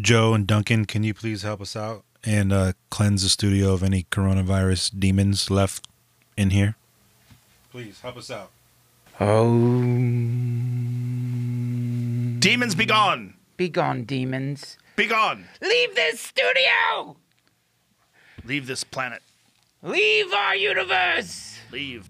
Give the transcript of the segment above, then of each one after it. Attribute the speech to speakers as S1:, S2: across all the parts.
S1: Joe and Duncan, can you please help us out and uh, cleanse the studio of any coronavirus demons left in here? Please help us out.
S2: Oh.
S3: Demons be gone!
S2: Be gone, demons.
S3: Be gone!
S2: Leave this studio!
S3: Leave this planet.
S2: Leave our universe!
S3: Leave.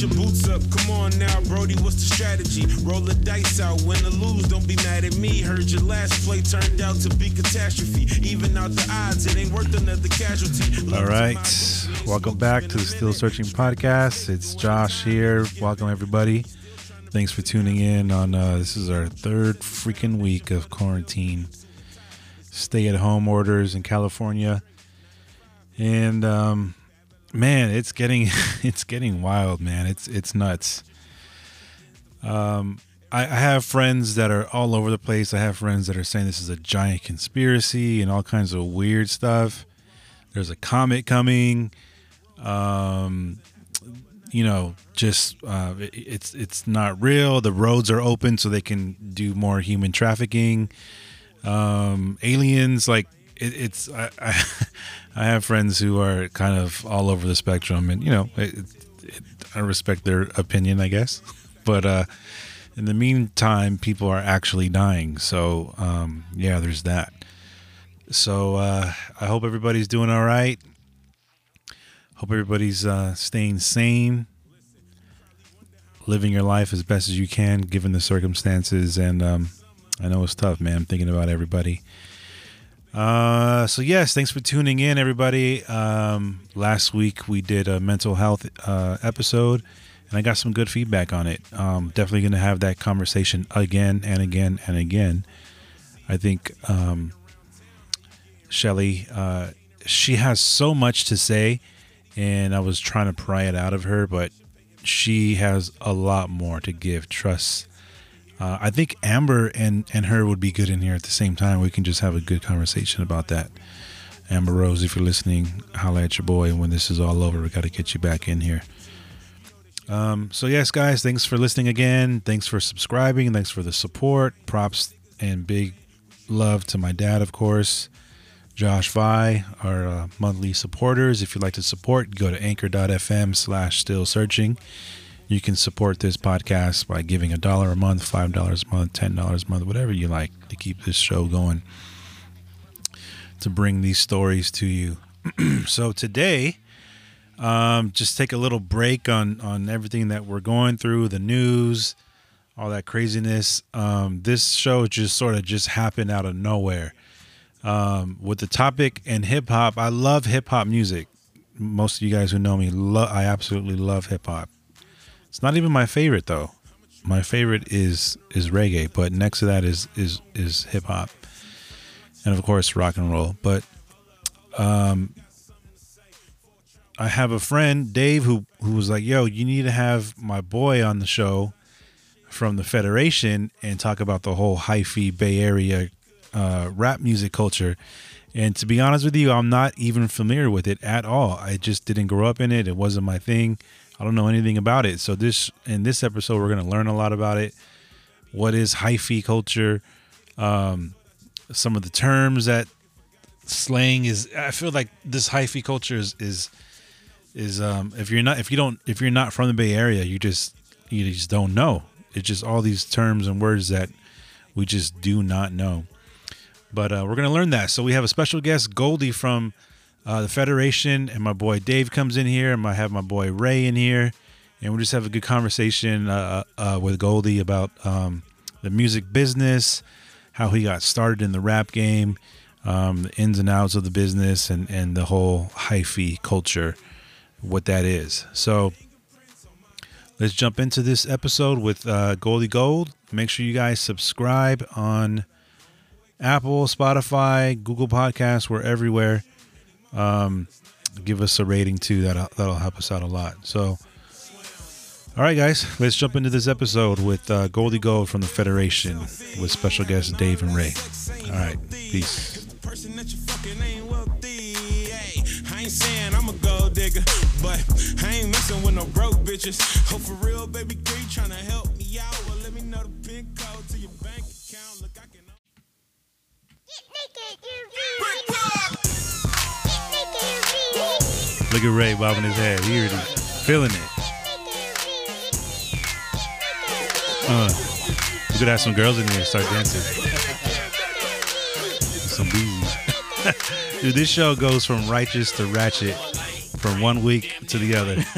S4: Your boots up, come on now, Brody. What's the strategy? Roll the dice out, win or lose. Don't be mad at me. Heard your last play turned out to be catastrophe. Even out the odds, it ain't worth another casualty.
S1: All right. Welcome back to the Still Searching Podcast. It's Josh here. Welcome, everybody. Thanks for tuning in on uh, this is our third freaking week of quarantine stay at home orders in California. And um man, it's getting it's getting wild, man. It's it's nuts. Um I, I have friends that are all over the place. I have friends that are saying this is a giant conspiracy and all kinds of weird stuff. There's a comet coming. Um you know, just uh, it, it's it's not real. The roads are open so they can do more human trafficking. Um, aliens, like it, it's I, I, I have friends who are kind of all over the spectrum, and you know, it, it, I respect their opinion, I guess. But uh, in the meantime, people are actually dying. So um, yeah, there's that. So uh, I hope everybody's doing all right. Hope everybody's uh, staying sane, living your life as best as you can given the circumstances. And um, I know it's tough, man. I'm thinking about everybody. Uh, so yes, thanks for tuning in, everybody. Um, last week we did a mental health uh, episode, and I got some good feedback on it. Um, definitely going to have that conversation again and again and again. I think um, Shelly, uh, she has so much to say, and I was trying to pry it out of her, but she has a lot more to give. Trust. Uh, I think Amber and and her would be good in here at the same time. We can just have a good conversation about that. Amber Rose, if you're listening, holla at your boy. When this is all over, we got to get you back in here. Um, so yes, guys, thanks for listening again. Thanks for subscribing. Thanks for the support. Props and big love to my dad, of course. Josh Vi, our uh, monthly supporters. If you'd like to support, go to anchor.fm slash still searching. You can support this podcast by giving a dollar a month, five dollars a month, ten dollars a month, whatever you like to keep this show going, to bring these stories to you. so today, um, just take a little break on on everything that we're going through, the news, all that craziness. Um, this show just sort of just happened out of nowhere. Um, with the topic and hip hop, I love hip hop music. Most of you guys who know me, lo- I absolutely love hip hop. It's not even my favorite though. My favorite is is reggae, but next to that is is is hip hop, and of course rock and roll. But um, I have a friend Dave who who was like, "Yo, you need to have my boy on the show from the Federation and talk about the whole hyphy Bay Area uh, rap music culture." And to be honest with you, I'm not even familiar with it at all. I just didn't grow up in it. It wasn't my thing. I don't know anything about it. So this in this episode, we're gonna learn a lot about it. What is hyphy culture? Um, some of the terms that slang is. I feel like this hyphy culture is is is um, if you're not if you don't if you're not from the Bay Area, you just you just don't know. It's just all these terms and words that we just do not know. But uh, we're gonna learn that. So we have a special guest, Goldie from uh, the Federation, and my boy Dave comes in here, and I have my boy Ray in here, and we just have a good conversation uh, uh, with Goldie about um, the music business, how he got started in the rap game, um, the ins and outs of the business, and and the whole hyphy culture, what that is. So. Let's jump into this episode with uh, Goldie Gold. Make sure you guys subscribe on Apple, Spotify, Google Podcasts. We're everywhere um, give us a rating too. That that'll help us out a lot. So, all right, guys, let's jump into this episode with uh, Goldie Gold from the Federation with special guests Dave and Ray. All right, peace.
S4: person that you fucking ain't wealthy. Hey, I ain't saying I'm a gold digger, but I ain't messing messing with no broke bitches. Oh, for real, baby girl, you tryna help me out? Well, let me know the pin code to your bank account. Look, I can.
S1: Look at Ray bobbing his head. He already feeling it. Uh, we could have some girls in there start dancing. Some bees. Dude, this show goes from righteous to ratchet from one week to the other. All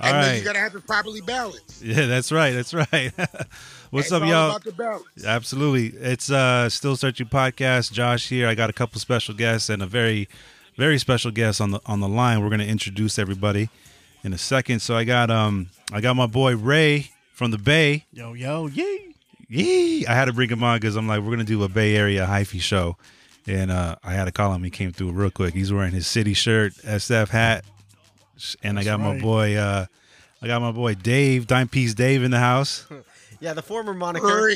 S5: and then
S1: right.
S5: you gotta have it properly balanced.
S1: Yeah, that's right. That's right. What's
S5: It's
S1: up,
S5: all
S1: y'all?
S5: About the balance.
S1: Absolutely. It's uh Still Searching Podcast. Josh here. I got a couple special guests and a very very special guest on the on the line. We're gonna introduce everybody in a second. So I got um I got my boy Ray from the Bay.
S6: Yo, yo, yee.
S1: Yee! I had to bring him on because I'm like, we're gonna do a Bay Area hyphy show. And uh I had to call him. He came through real quick. He's wearing his city shirt, SF hat. And I got my boy uh I got my boy Dave, Dime Piece Dave in the house.
S7: Yeah, the former moniker.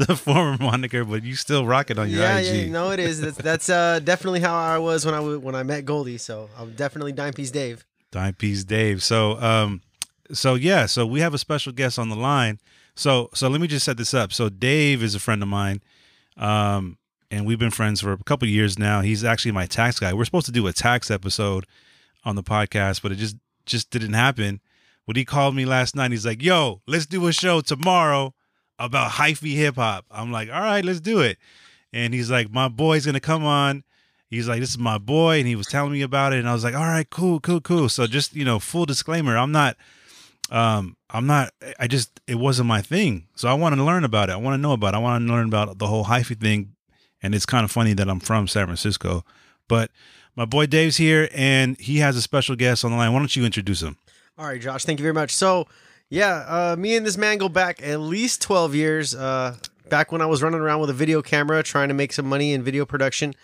S1: The former moniker, but you still rock it on your
S7: Yeah,
S1: IG.
S7: yeah, no, it is. That's that's uh, definitely how I was when I when I met Goldie. So I'm definitely Dime Piece Dave.
S1: Dime Piece Dave. So um so yeah, so we have a special guest on the line. So so let me just set this up. So Dave is a friend of mine. Um and we've been friends for a couple of years now. He's actually my tax guy. We're supposed to do a tax episode on the podcast, but it just just didn't happen. But he called me last night, he's like, "Yo, let's do a show tomorrow about hyphy hip hop." I'm like, "All right, let's do it." And he's like, "My boy's gonna come on." He's like, "This is my boy," and he was telling me about it, and I was like, "All right, cool, cool, cool." So just you know, full disclaimer, I'm not, um, I'm not. I just it wasn't my thing. So I want to learn about it. I want to know about. it. I want to learn about the whole hyphy thing. And it's kind of funny that I'm from San Francisco, but my boy Dave's here, and he has a special guest on the line. Why don't you introduce him?
S7: All right, Josh. Thank you very much. So, yeah, uh, me and this man go back at least 12 years. Uh, back when I was running around with a video camera trying to make some money in video production.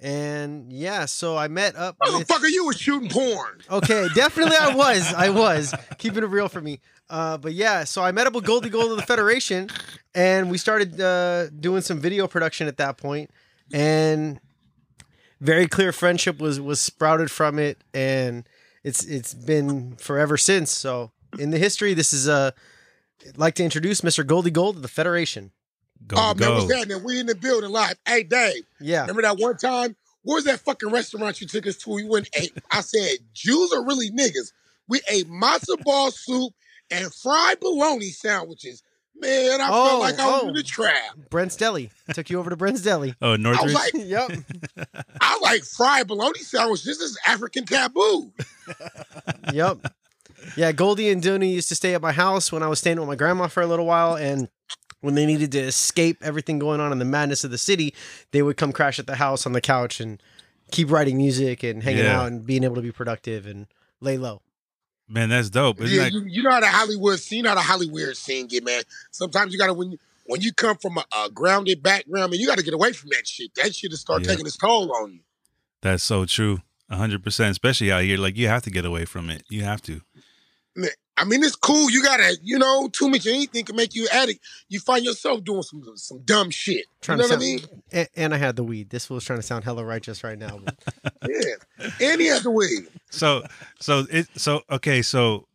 S7: And yeah, so I met up with.
S5: Motherfucker, you shooting porn.
S7: Okay, definitely I was. I was. Keeping it real for me. Uh, but yeah, so I met up with Goldie Gold of the Federation and we started uh, doing some video production at that point. And very clear friendship was was sprouted from it and it's it's been forever since. So in the history, this is uh I'd like to introduce Mr. Goldie Gold of the Federation.
S1: Go
S5: oh man,
S1: go.
S5: what's happening? We in the building live. Hey Dave,
S7: Yeah.
S5: remember that one time? What was that fucking restaurant you took us to? We went and ate. I said, Jews are really niggas. We ate matzo ball soup and fried bologna sandwiches. Man, I
S7: Oh,
S5: felt like I was
S7: oh.
S5: in the trap.
S7: Brent's Deli. Took you over to Brent's Deli.
S1: Oh,
S5: I
S1: Northridge.
S5: was like,
S7: yep.
S5: I like fried bologna sandwiches. This is African taboo.
S7: yep. Yeah, Goldie and Dooney used to stay at my house when I was staying with my grandma for a little while, and when they needed to escape everything going on in the madness of the city, they would come crash at the house on the couch and keep writing music and hanging
S1: Yeah.
S7: out and being able to be productive and lay low.
S1: Man, that's dope. Isn't
S5: yeah,
S1: that
S5: you, you know how the Hollywood scene, you know how the Hollywood scene get, man. Sometimes you gotta when you when you come from a, a grounded background, man, you gotta get away from that shit. That shit will start
S1: Yeah.
S5: taking its toll on you.
S1: that's so true. A hundred percent, especially out here. Like you have to get away from it. You have to.
S5: Man, I mean, it's cool. You gotta, you know, too much of anything can make you an addict. You find yourself doing some some dumb shit.
S7: Trying
S5: you know
S7: to
S5: what I mean?
S7: and, and I had the weed. This was trying to sound hella righteous right now.
S5: Yeah. And he has the weed.
S1: So so it so okay so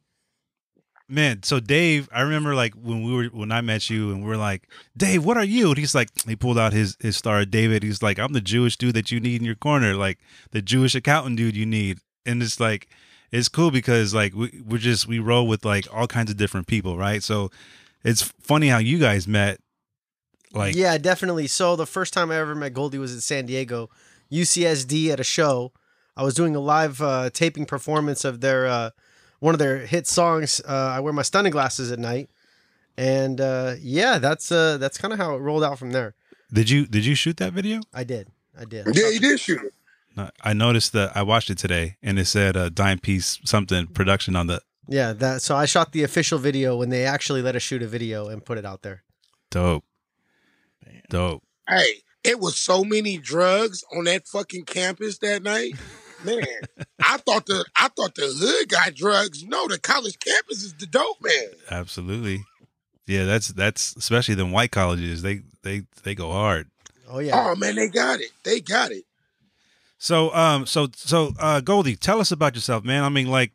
S1: man so Dave I remember like when we were when I met you and we are like Dave what are you and he's like he pulled out his his star David he's like I'm the Jewish dude that you need in your corner like the Jewish accountant dude you need and it's like it's cool because like we we're just we roll with like all kinds of different people right so it's funny how you guys met like
S7: yeah, definitely. So the first time I ever met Goldie was in San Diego, UCSD at a show. I was doing a live uh, taping performance of their uh, one of their hit songs. Uh, I wear my stunning glasses at night, and uh, yeah, that's uh, that's kind of how it rolled out from there.
S1: did you did you shoot that video
S7: I did, I did.
S5: Yeah, he did shoot it.
S1: No, I noticed that I watched it today and it said uh, dime piece something production on the
S7: Yeah, that. So I shot the official video when they actually let us shoot a video and put it out there.
S1: dope dope
S5: Hey, it was so many drugs on that fucking campus that night. Man, I thought the I thought the hood got drugs. No, the college campus is the dope man.
S1: Absolutely. Yeah, that's that's especially them white colleges. They they they go hard.
S7: Oh yeah.
S5: Oh man, they got it. They got it.
S1: So um so so uh Goldie, tell us about yourself, man. I mean like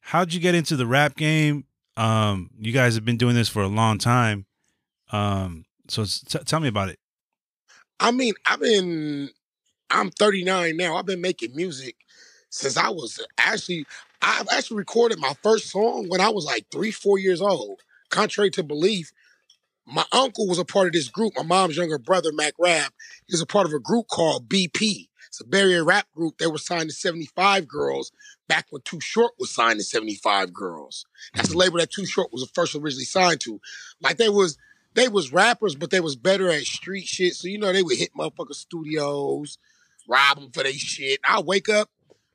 S1: how'd you get into the rap game? Um, you guys have been doing this for a long time. Um, so t- tell me about it.
S5: I mean, I've been, I'm 39 now. I've been making music since I was actually, I've actually recorded my first song when I was like three, four years old. Contrary to belief, my uncle was a part of this group. My mom's younger brother, Mac Rap, is a part of a group called BP. It's a Bay Area rap group. They were signed to 75 Girls back when Too Short was signed to 75 Girls. That's the label that Too Short was the first originally signed to. Like they was they was rappers, but they was better at street shit. So you know they would hit motherfucker studios, rob them for their shit. I wake up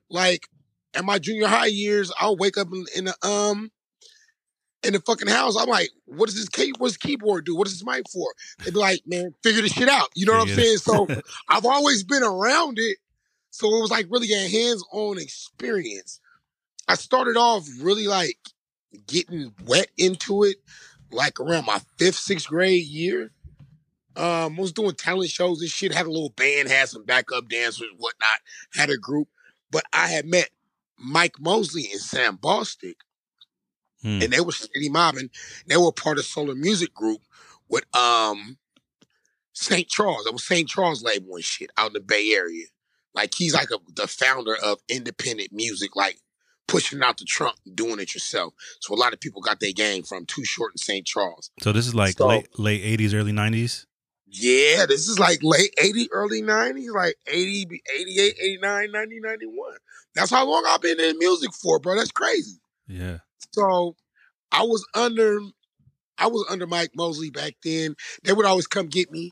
S5: like in my junior high years. I'll wake up in, in the um in the fucking house. I'm like, what does this key, what's keyboard do? What is this mic for? They'd be like, man, figure this shit out. You know what I'm saying? So I've always been around it. So it was like really a hands-on experience. I started off really like getting wet into it like around my fifth, sixth grade year. Um, I was doing talent shows and shit, had a little band, had some backup dancers, whatnot, had a group. But I had met Mike Mosley and Sam Bostic,
S1: Hmm.
S5: and they were steady mobbing. They were part of Solar Music Group with um St. Charles. That was St. Charles label and shit out in the Bay Area. Like he's like a, the founder of independent music, like pushing out the trunk, and doing it yourself. So a lot of people got their game from Too Short and St. Charles.
S1: So this is like
S5: So-
S1: late late eighties, early nineties.
S5: Yeah, this is like late 80, early 90s, like 80, 88, 89, 90, 91. That's how long I've been in music for, bro. That's crazy.
S1: Yeah.
S5: So I was under I was under Mike Mosley back then. They would always come get me,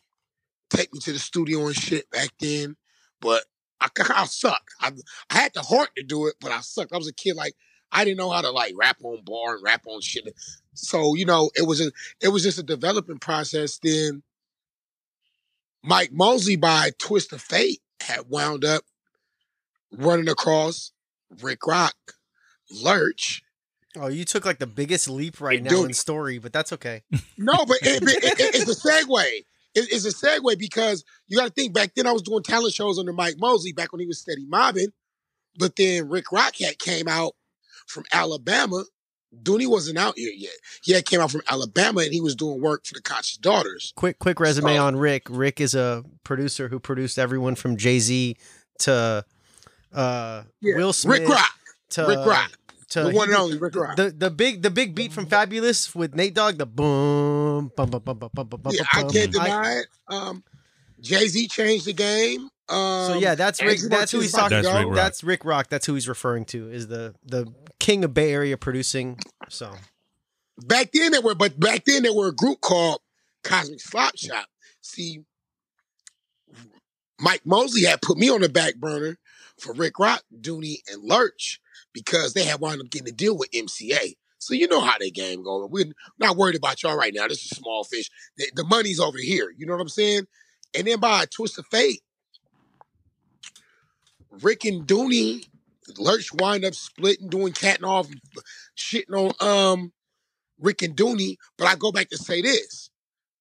S5: take me to the studio and shit back then. But I, I sucked. I, I had the heart to do it, but I sucked. I was a kid like I didn't know how to like rap on bar and rap on shit. So you know, it was a it was just a developing process. Then Mike Mosley, by twist of fate, had wound up running across Rick Rock, Lurch,
S7: Oh, you took like the biggest leap right
S5: Hey,
S7: now
S5: dude.
S7: in story, but that's okay.
S5: No, but it, it- it- it's a segue. It- it's a segue because you got to think back then I was doing talent shows under Mike Mosley back when he was steady mobbing. But then Rick Rock had came out from Alabama. Dooney wasn't out here yet. He had came out from Alabama and he was doing work for the Conscious Daughters.
S7: Quick, quick resume
S5: So-
S7: on Rick. Rick is a producer who produced everyone from Jay Z to uh,
S5: Yeah,
S7: Will Smith.
S5: Rick Rock.
S7: To,
S5: Rick Rock.
S7: To,
S5: The one and only Rick Rock.
S7: The the big the big beat from Fabolous with Nate Dogg. The boom bum bum bum bum bum bum.
S5: Yeah,
S7: bum,
S5: I can't deny it. Um, Jay Z changed the game. Um,
S7: So yeah, that's Rick.
S5: Andrew
S7: That's who he's talking. About.
S1: Rick Rock.
S7: That's Rick Rock. That's who he's referring to. Is the the king of Bay Area producing. So
S5: Back then they were, but back then there were a group called Cosmic Slop Shop. See, Mike Mosley had put me on the back burner for Rick Rock, Dooney, and Lurch because they had wound up getting a deal with MCA. So you know how that game going. We're not worried about y'all right now. This is small fish. The, the money's over here. You know what I'm saying? And then by a twist of fate, Rick and Dooney, Lurch wind up splitting, doing cat and off, shitting on um Rick and Dooney. But I go back to say this.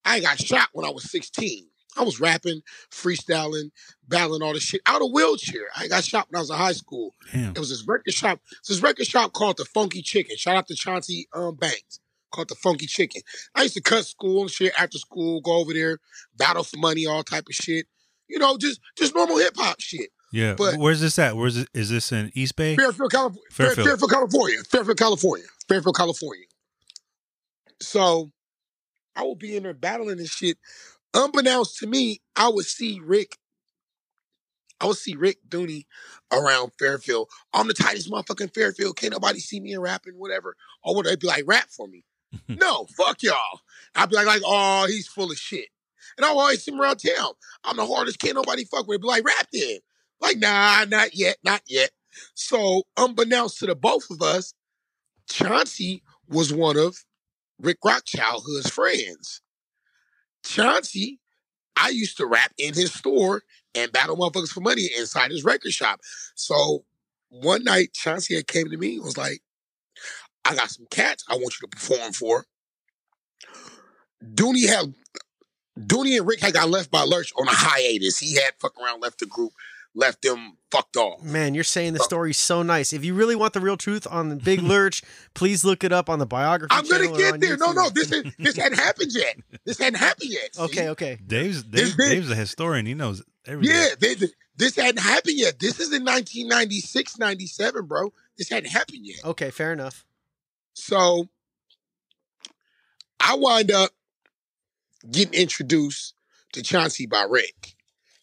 S5: I got shot when I was 16. I was rapping, freestyling, battling all this shit out of wheelchair. I got shot when I was in high school.
S1: Damn.
S5: It was this record shop. It's this record shop called the Funky Chicken. Shout out to Chauncey um, Banks. Called the Funky Chicken. I used to cut school and shit after school, go over there, battle for money, all type of shit. You know, just just normal hip hop shit.
S1: Yeah.
S5: But-
S1: Where's this at? Where's it? Is this in East Bay?
S5: Fairfield, California.
S1: Fairfield.
S5: Fairfield, California. Fairfield, California. Fairfield, California. So I would be in there battling this shit. Unbeknownst to me, I would see Rick. I would see Rick Dooney around Fairfield. I'm the tightest motherfucker in Fairfield. Can't nobody see me in rapping, whatever. Or would they be like, rap for me? no, fuck y'all. I'd be like, like, oh, he's full of shit. And I would always see him around town. I'm the hardest, can't nobody fuck with. Be like, rap then. Like, nah, not yet, not yet. So, unbeknownst to the both of us, Chauncey was one of Rick Rock childhood's friends. Chauncey, I used to rap in his store and battle motherfuckers for money inside his record shop. So one night, Chauncey came to me and was like, I got some cats I want you to perform for. Dooney had Dooney and Rick had got left by Lurch on a hiatus. He had fuck around left the group. Left them fucked off.
S7: Man, you're saying the story's so nice. If you really want the real truth on the Big Lurch, please look it up on the biography.
S5: I'm gonna get there. No,
S7: YouTube.
S5: no, this is, this hadn't happened yet. This hadn't happened yet. see?
S7: Okay, okay.
S1: Dave's Dave,
S5: big.
S1: Dave's a historian. He knows everything.
S5: Yeah, they, they- this hadn't happened yet. This is in 1996, 97, bro. This hadn't happened yet.
S7: Okay, fair enough.
S5: So I wind up getting introduced to Chauncey by Rick.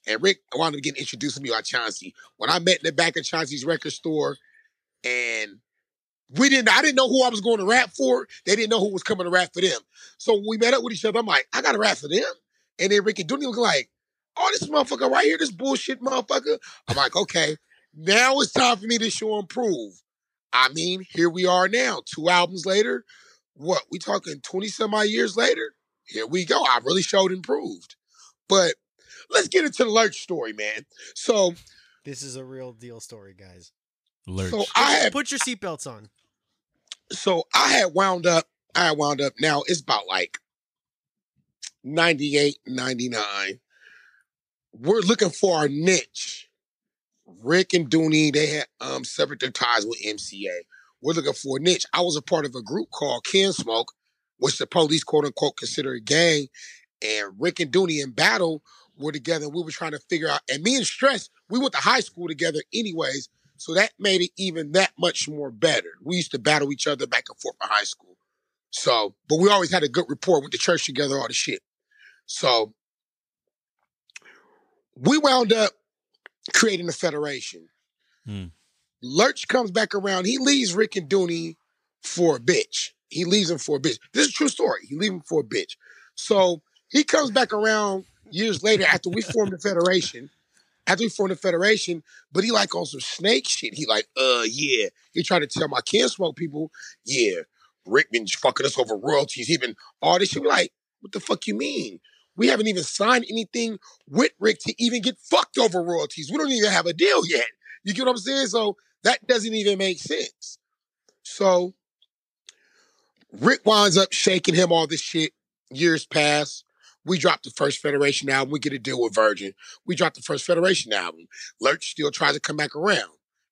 S5: And Rick wound up getting introduced to me by Chauncey. When I met in the back of Chauncey's record store, and we didn't, I didn't know who I was going to rap for. They didn't know who was coming to rap for them. So when we met up with each other, I'm like, I got to rap for them. And then Rick and Dooney was like, oh, this motherfucker right here, this bullshit motherfucker. I'm like, okay, now it's time for me to show and prove. I mean, here we are now, two albums later. What we talking twenty some odd years later? Here we go. I really showed and proved. But let's get into the Lurch story, man. So,
S7: This is a real deal story, guys.
S1: Lurch.
S5: so I had,
S7: Put your seatbelts on.
S5: so I had wound up. I had wound up. Now it's about like 98, 99. We're looking for our niche. Rick and Dooney, they had um severed their ties with MCA. We're looking for a niche. I was a part of a group called Can Smoke, which the police quote unquote consider a gang. And Rick and Dooney in battle were together. We were trying to figure out, and me and Stress, we went to high school together anyways. So that made it even that much more better. We used to battle each other back and forth in high school. So, but we always had a good rapport, went to church together, all the shit. So we wound up creating a federation.
S1: Hmm.
S5: Lurch comes back around. He leaves Rick and Dooney for a bitch. He leaves him for a bitch. This is a true story. He leaves him for a bitch. So he comes back around years later after we formed the federation. After we formed the federation, but he like on some snake shit. He like, uh, yeah. He tried to tell my can smoke people, yeah, Rick been fucking us over royalties. He been all this shit. We like, what the fuck you mean? We haven't even signed anything with Rick to even get fucked over royalties. We don't even have a deal yet. You get what I'm saying? So that doesn't even make sense. So Rick winds up shaking him all this shit. Years pass. We dropped the first Federation album. We get a deal with Virgin. We dropped the first Federation album. Lurch still tries to come back around.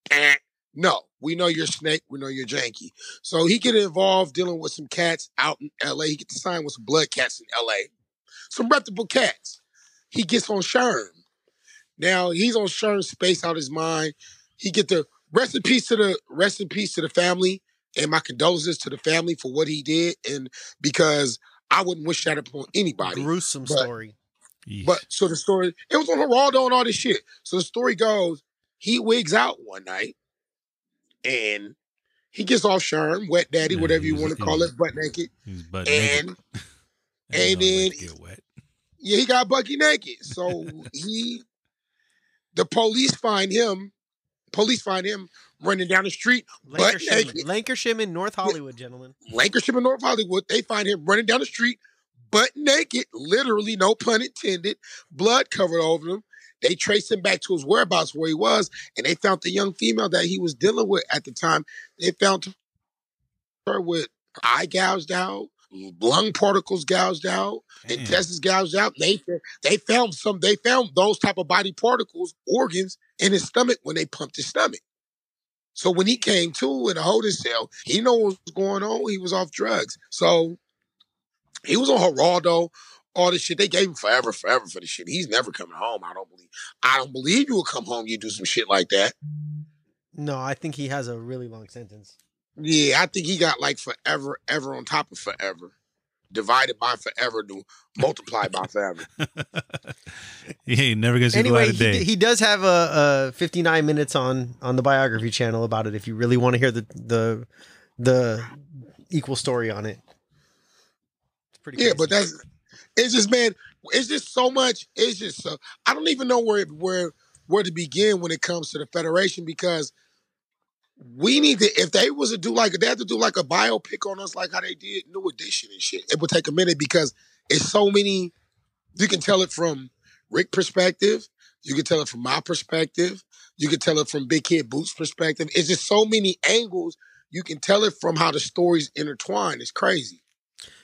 S5: Eh, no, we know you're Snake. We know you're Janky. So he get involved dealing with some cats out in LA. He gets to sign with some blood cats in LA. Some reputable cats. He gets on Sherm. Now he's on Sherm's space out his mind. He get the rest in peace to the rest in peace to the family and my condolences to the family for what he did and because I wouldn't wish that upon anybody.
S7: Gruesome
S5: but-
S7: story.
S1: Yeesh.
S5: But so the story, it was on Geraldo and all this shit. So the story goes, he wigs out one night and he gets off Sherm, wet daddy, whatever you want to call it, butt naked.
S1: He was butt
S5: And
S1: naked.
S5: and
S1: know
S5: then-
S1: get wet.
S5: yeah, he got Bucky naked. So he, the police find him, police find him running down the street.
S7: Lankershim in North Hollywood, gentlemen.
S5: Lankershim in North Hollywood. They find him running down the street, butt naked, literally, no pun intended, blood covered over him. They traced him back to his whereabouts where he was, and they found the young female that he was dealing with at the time. They found her with eye gouged out, lung particles gouged out,
S1: Damn.
S5: intestines gouged out. They they found some. They found those type of body particles, organs in his stomach when they pumped his stomach. So when he came to in a holding cell, he know what was going on. He was off drugs. So he was on Geraldo, all this shit. They gave him forever, forever for the shit. He's never coming home. I don't believe. I don't believe you will come home. You do some shit like that.
S7: No, I think he has a really long sentence.
S5: Yeah, I think he got like forever, ever on top of forever, divided by forever to multiply by forever.
S1: he ain't never gonna see the
S7: Anyway,
S1: light of
S7: he,
S1: day.
S7: d- he does have a, a 59 minutes on on the biography channel about it. If you really want to hear the the the equal story on it, it's pretty.
S5: Yeah, but that's it's just man, it's just so much. It's just so I don't even know where where where to begin when it comes to the federation because we need to if they was to do like they have to do like a biopic on us like how they did New Edition and shit. It would take a minute because it's so many. You can tell it from Rick perspective. You can tell it from my perspective. You can tell it from Big Kid Boots perspective. It's just so many angles. You can tell it from how the stories intertwine. It's crazy.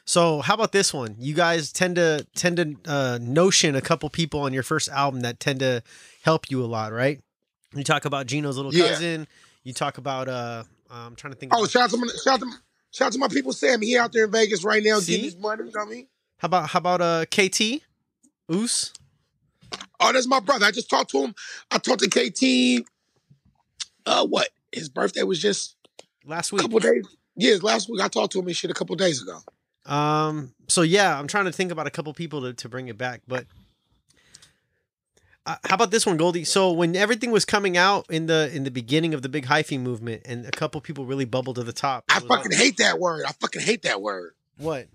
S7: So how about this one? You guys tend to tend to uh, notion a couple people on your first album that tend to help you a lot, right? You talk about Gino's little
S5: Yeah.
S7: cousin. You talk about uh, I'm trying to think.
S5: Oh, shout out to my, shout out to, shout out to my people, Sam. He out there in Vegas right now
S7: See?
S5: getting his money. You know what I mean?
S7: how about how about uh KT, Oos?
S5: Oh, that's my brother. I just talked to him. I talked to KT. Uh, what? His birthday was just
S7: last week.
S5: a couple days. Yes, last week I talked to him and shit a couple days ago.
S7: Um. So yeah, I'm trying to think about a couple people to, to bring it back, but uh, how about this one, Goldie? So when everything was coming out in the in the beginning of the big hyphy movement, and a couple people really bubbled to the top.
S5: I fucking
S7: like-
S5: hate that word. I fucking hate that word.
S7: what?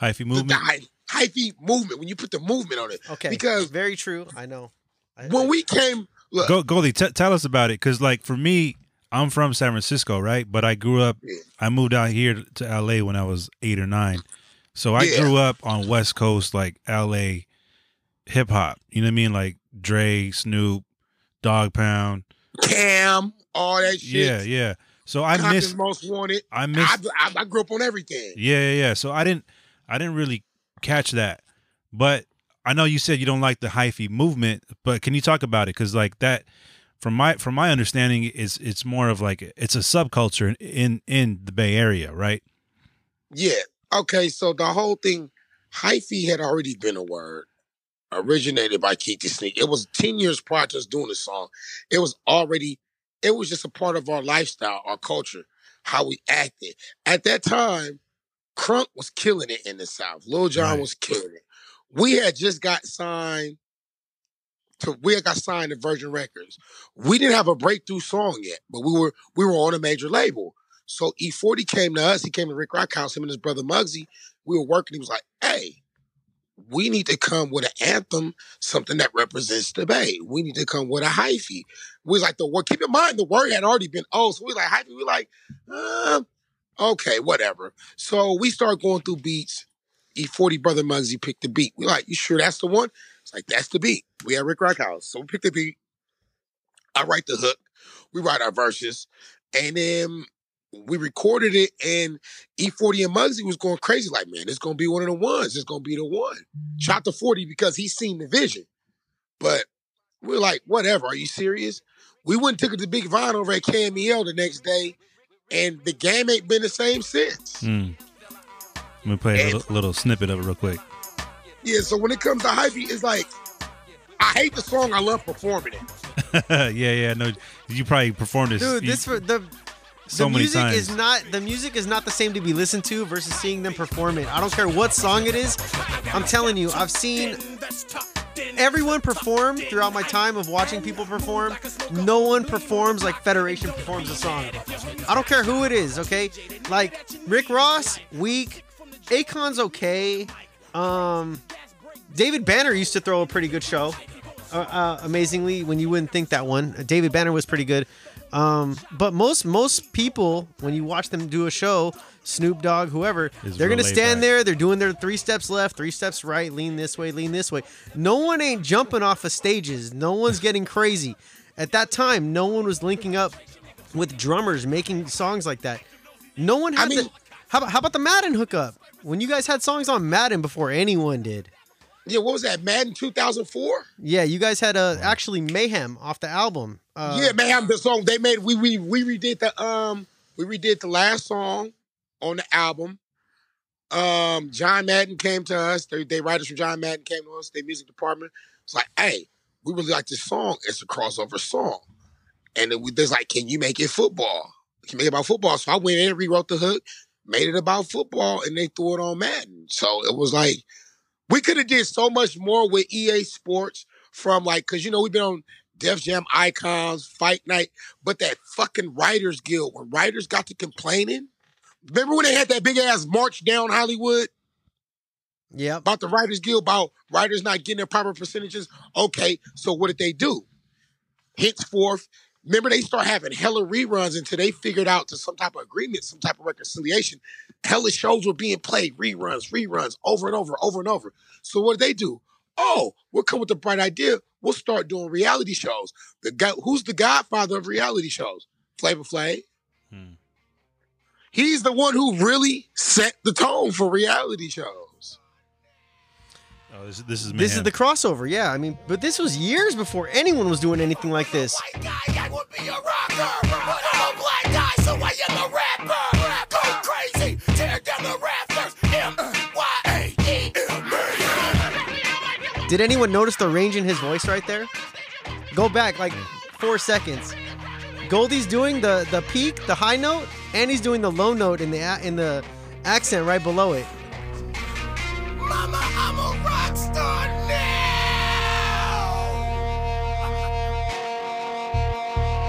S1: Hyphy
S5: The, the
S1: movement.
S5: hy- hyphy movement. When you put the movement on it.
S7: Okay,
S5: Because
S7: very true. I know. I,
S5: when we came, look,
S1: Go, Goldie, t- tell us about it, because like for me, I'm from San Francisco, right? But I grew up.
S5: Yeah.
S1: I moved out here to LA when I was eight or nine, so I
S5: Yeah.
S1: grew up on West Coast, like LA hip hop. You know what I mean? Like Dre, Snoop, Dog Pound.
S5: Cam, all that shit.
S1: Yeah, yeah. So I
S5: Compton's
S1: miss.
S5: most wanted.
S1: I miss.
S5: I, I, I grew up on everything.
S1: Yeah, yeah, yeah. So I didn't I didn't really catch that. But I know you said you don't like the hyphy movement, but can you talk about it cuz like that from my from my understanding is it's more of like it's a subculture in in the Bay Area, right?
S5: Yeah. Okay, so the whole thing, hyphy had already been a word originated by Keak da Sneak. It was 10 years prior to us doing the song. It was already, it was just a part of our lifestyle, our culture, how we acted. At that time, Crunk was killing it in the South. Lil Jon
S1: Right.
S5: was killing it. We had just got signed to we had got signed to Virgin Records. We didn't have a breakthrough song yet, but we were we were on a major label. So E40 came to us. He came to Rick Rock House, him and his brother Muggsy. We were working. He was like, hey, we need to come with an anthem, something that represents the Bay. We need to come with a hyphy. We like, the word, keep in mind, the word had already been old. So we like, hyphy, we like, uh, okay, whatever. So we start going through beats. E40 brother Muggsy picked the beat. We like, you sure that's the one? It's like, that's the beat. We at Rick Rock House. So we pick the beat. I write the hook. We write our verses. And then we recorded it and E40 and Muggsy was going crazy, like, man, it's gonna be one of the ones. It's gonna be the one. Shot to 40 because he's seen the vision. But we're like, whatever, are you serious? We went and took it to Big Von over at KMEL the next day, and the game ain't been the same since.
S1: Mm. Let me play a little, little snippet of it real quick.
S5: Yeah, so when it comes to hyphy, it's like I hate the song, I love performing it.
S1: yeah, yeah, no. You probably performed this
S7: dude.
S1: you-
S7: This for the.
S1: So
S7: the music
S1: times.
S7: is not the music is not the same to be listened to versus seeing them perform it. I don't care what song it is. I'm telling you, I've seen everyone perform throughout my time of watching people perform. No one performs like Federation performs a song. I don't care who it is, okay? Like Rick Ross, weak. Akon's okay. Um, David Banner used to throw a pretty good show. Uh, uh, amazingly, when you wouldn't think that one, Uh, David Banner was pretty good. Um, but most most people, when you watch them do a show, Snoop Dogg, whoever,
S1: Is
S7: they're gonna stand
S1: back.
S7: there. They're doing their three steps left, three steps right, lean this way, lean this way. No one ain't jumping off of stages. No one's getting crazy. At that time, no one was linking up with drummers making songs like that. No one had
S5: I mean-
S7: the. How about, how about the Madden hookup? When you guys had songs on Madden before anyone did.
S5: Yeah, what was that, Madden 2004?
S7: Yeah, you guys had uh, actually Mayhem off the album. Uh,
S5: yeah, man, the song they made. We we we redid the um we redid the last song on the album. Um, John Madden came to us. They, they writers from John Madden came to us. Their music department. It's like, hey, we really like this song. It's a crossover song, and then we, there's like, can you make it football? Can you make it about football? So I went in and rewrote the hook, made it about football, and they threw it on Madden. So it was like we could have did so much more with EA Sports from like because you know we've been on Def Jam Icons, Fight Night, but that fucking Writers Guild when writers got to complaining. Remember when they had that big ass march down Hollywood
S7: Yeah.
S5: about the Writers Guild about writers not getting their proper percentages? Okay, so what did they do? Henceforth, remember they start having hella reruns until they figured out to some type of agreement, some type of reconciliation. Hella shows were being played, reruns, reruns, over and over, over and over. So what did they do? Oh, we'll come with the bright idea. We'll start doing reality shows. The guy, who's the godfather of reality shows? Flavor Flav.
S1: Hmm.
S5: He's the one who really set the tone for reality shows.
S1: Oh, this, this is
S7: This is the crossover, yeah. I mean, but this was years before anyone was doing anything like this.
S6: White guy, I would be a rocker. But I'm a black guy, so I am a rapper. Go crazy, tear down the rafters. M-Y-A-E.
S7: Did anyone notice the range in his voice right there? Go back like four seconds. Goldie's doing the the peak, the high note, and he's doing the low note in the in the accent right below it.
S6: Mama, I'm a rock star now.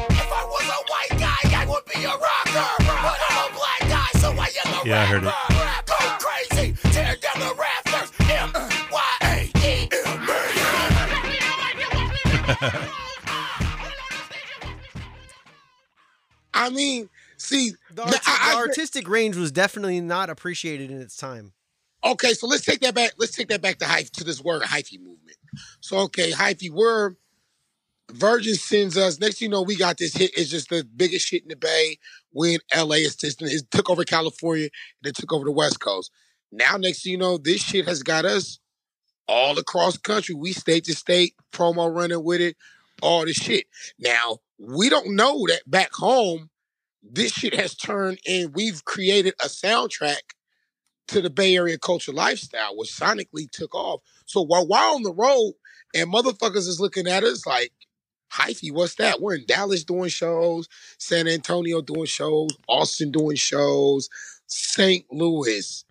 S6: If I was a white guy, I would be a rocker. But I'm a black guy, so I am a
S1: Yeah, I heard it.
S6: rapper. Go crazy, tear down the rafters. M-Y-A-E.
S5: I mean, see,
S7: The,
S5: now,
S7: arti-
S5: I-
S7: the artistic range was definitely not appreciated in its time.
S5: Okay, so let's take that back. Let's take that back to hyphy to this word hyphy movement. So okay, hyphy, we're Virgin sends us. Next, thing you know, we got this hit. It's just the biggest shit in the Bay. We in LA. It's just it took over California and it took over the West Coast. Now, next, thing you know, this shit has got us all across the country. We state to state promo running with it, all the shit. Now we don't know that back home, this shit has turned and we've created a soundtrack to the Bay Area culture lifestyle, which sonically took off. So while we're on the road and motherfuckers is looking at us like, hyphy, what's that? We're in Dallas doing shows, San Antonio doing shows, Austin doing shows, St. Louis,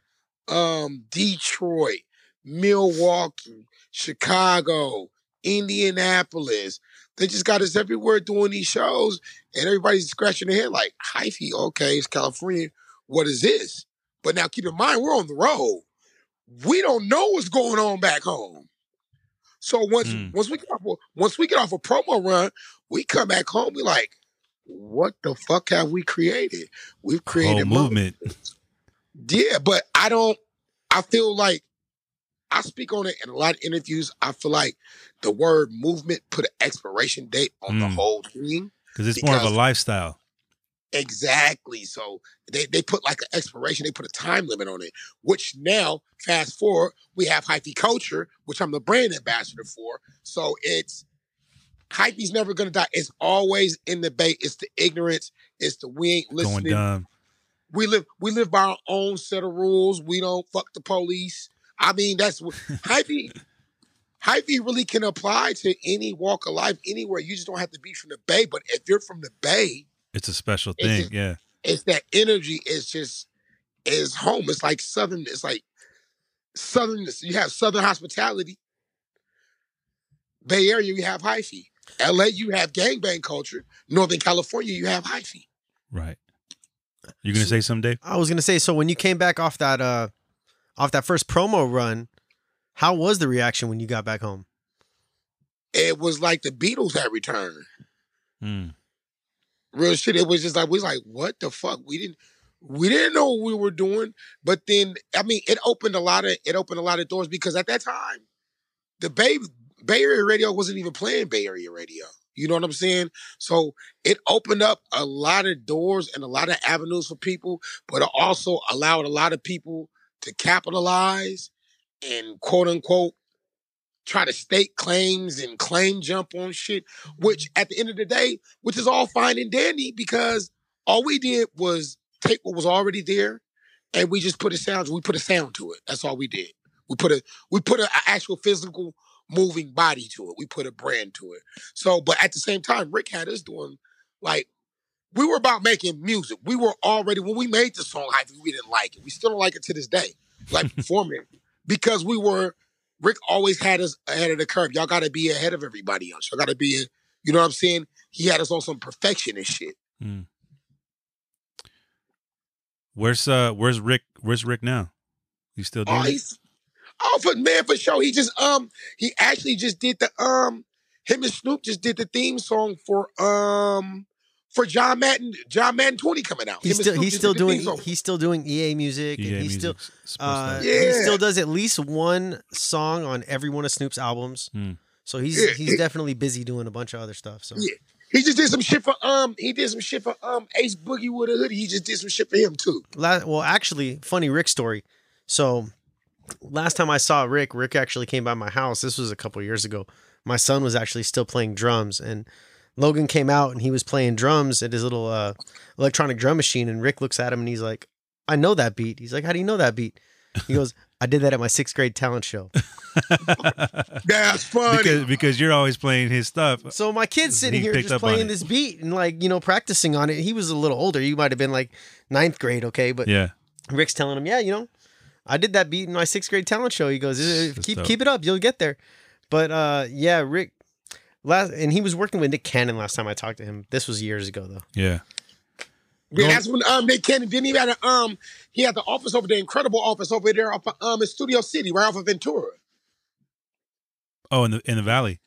S5: um, Detroit, Milwaukee, Chicago, Indianapolis. They just got us everywhere doing these shows, and everybody's scratching their head like, hyphy, okay, it's California. What is this? But now keep in mind, we're on the road. We don't know what's going on back home. So once
S1: Mm.
S5: once we get off a, once we get off a promo run, we come back home. We like, what the fuck have we created? We've created mo-
S1: movement.
S5: Yeah, but I don't. I feel like I speak on it in a lot of interviews. I feel like the word movement put an expiration date on the
S1: Mm.
S5: whole thing.
S1: Because it's more of a lifestyle.
S5: Exactly. So they, they put like an expiration, they put a time limit on it, which now, fast forward, we have Hyphy Culture, which I'm the brand ambassador for. So it's Hyphy's never gonna die. It's always in the bait. It's the ignorance. It's the we ain't listening. We live we live by our own set of rules. We don't fuck the police. I mean, that's what Hyphy Hyphy really can apply to any walk of life, anywhere. You just don't have to be from the Bay. But if you're from the Bay,
S1: It's a special
S5: It's
S1: thing.
S5: just-
S1: yeah.
S5: it's that energy is just is home. It's like southern. It's like southernness. You have southern hospitality. Bay Area, you have hyphy. LA, you have gangbang culture. Northern California, you have hyphy.
S1: Right. You gonna say something, Dave?
S7: I was gonna say, so when you came back off that uh off that first promo run, how was the reaction when you got back home?
S5: It was like the Beatles had returned.
S1: Mm.
S5: Real shit. It was just like we was like, what the fuck? We didn't we didn't know what we were doing. But then I mean, it opened a lot of it opened a lot of doors because at that time, the Bay Bay Area radio wasn't even playing Bay Area radio. You know what I'm saying? So it opened up a lot of doors and a lot of avenues for people, but it also allowed a lot of people to capitalize and quote unquote try to stake claims and claim jump on shit, which at the end of the day, which is all fine and dandy because all we did was take what was already there and we just put a sound, we put a sound to it. That's all we did. We put a we put an actual physical moving body to it. We put a brand to it. So, but at the same time, Rick had us doing like we were about making music. We were already when we made the song Hyphy, we didn't like it. We still don't like it to this day. Like performing it. because we were Rick always had us ahead of the curve. Y'all got to be ahead of everybody else. Y'all got to be, you know what I'm saying? He had us on some perfectionist shit.
S1: Where's uh where's Rick where's Rick now? You still doing
S5: Oh, he's, oh, for man, for sure. He just um, he actually just did the um, him and Snoop just did the theme song for um, for John Madden, John Madden 20 coming out.
S7: He's
S5: Him
S7: still he's still
S5: did the theme
S7: doing he's still doing EA music
S1: Yeah,
S7: and he's still uh,
S5: Yeah.
S7: he still does at least one song on every one of Snoop's albums.
S1: Hmm.
S7: So he's
S5: Yeah.
S7: he's definitely busy doing a bunch of other stuff. So
S5: Yeah. He just did some shit for um, he did some shit for um Ace Boogie with a hoodie. He just did some shit for him too.
S7: La- well, actually, funny Rick story. So last time I saw Rick, Rick actually came by my house. This was a couple years ago. My son was actually still playing drums, and Logan came out and he was playing drums at his little uh, electronic drum machine. And Rick looks at him and he's like, "I know that beat." He's like, "How do you know that beat?" He goes, "I did that at my sixth grade talent show."
S5: That's funny.
S1: because because you're always playing his stuff.
S7: So my kid's sitting
S1: He
S7: here
S1: picked
S7: just
S1: up on
S7: playing
S1: it.
S7: this beat and like you know practicing on it. He was a little older. You might have been like ninth grade, okay? But
S1: Yeah,
S7: Rick's telling him, yeah, you know, I did that beat in my sixth grade talent show. He goes, "Uh, keep
S1: dope.
S7: keep it up, you'll get there. But uh, yeah, Rick, last and he was working with Nick Cannon last time I talked to him. This was years ago though.
S1: yeah.
S5: Yeah, that's when um Nick Cannon didn't even have a, um he had the office over there, incredible office over there off of, um in Studio City, right off of Ventura.
S1: Oh, in the in the valley.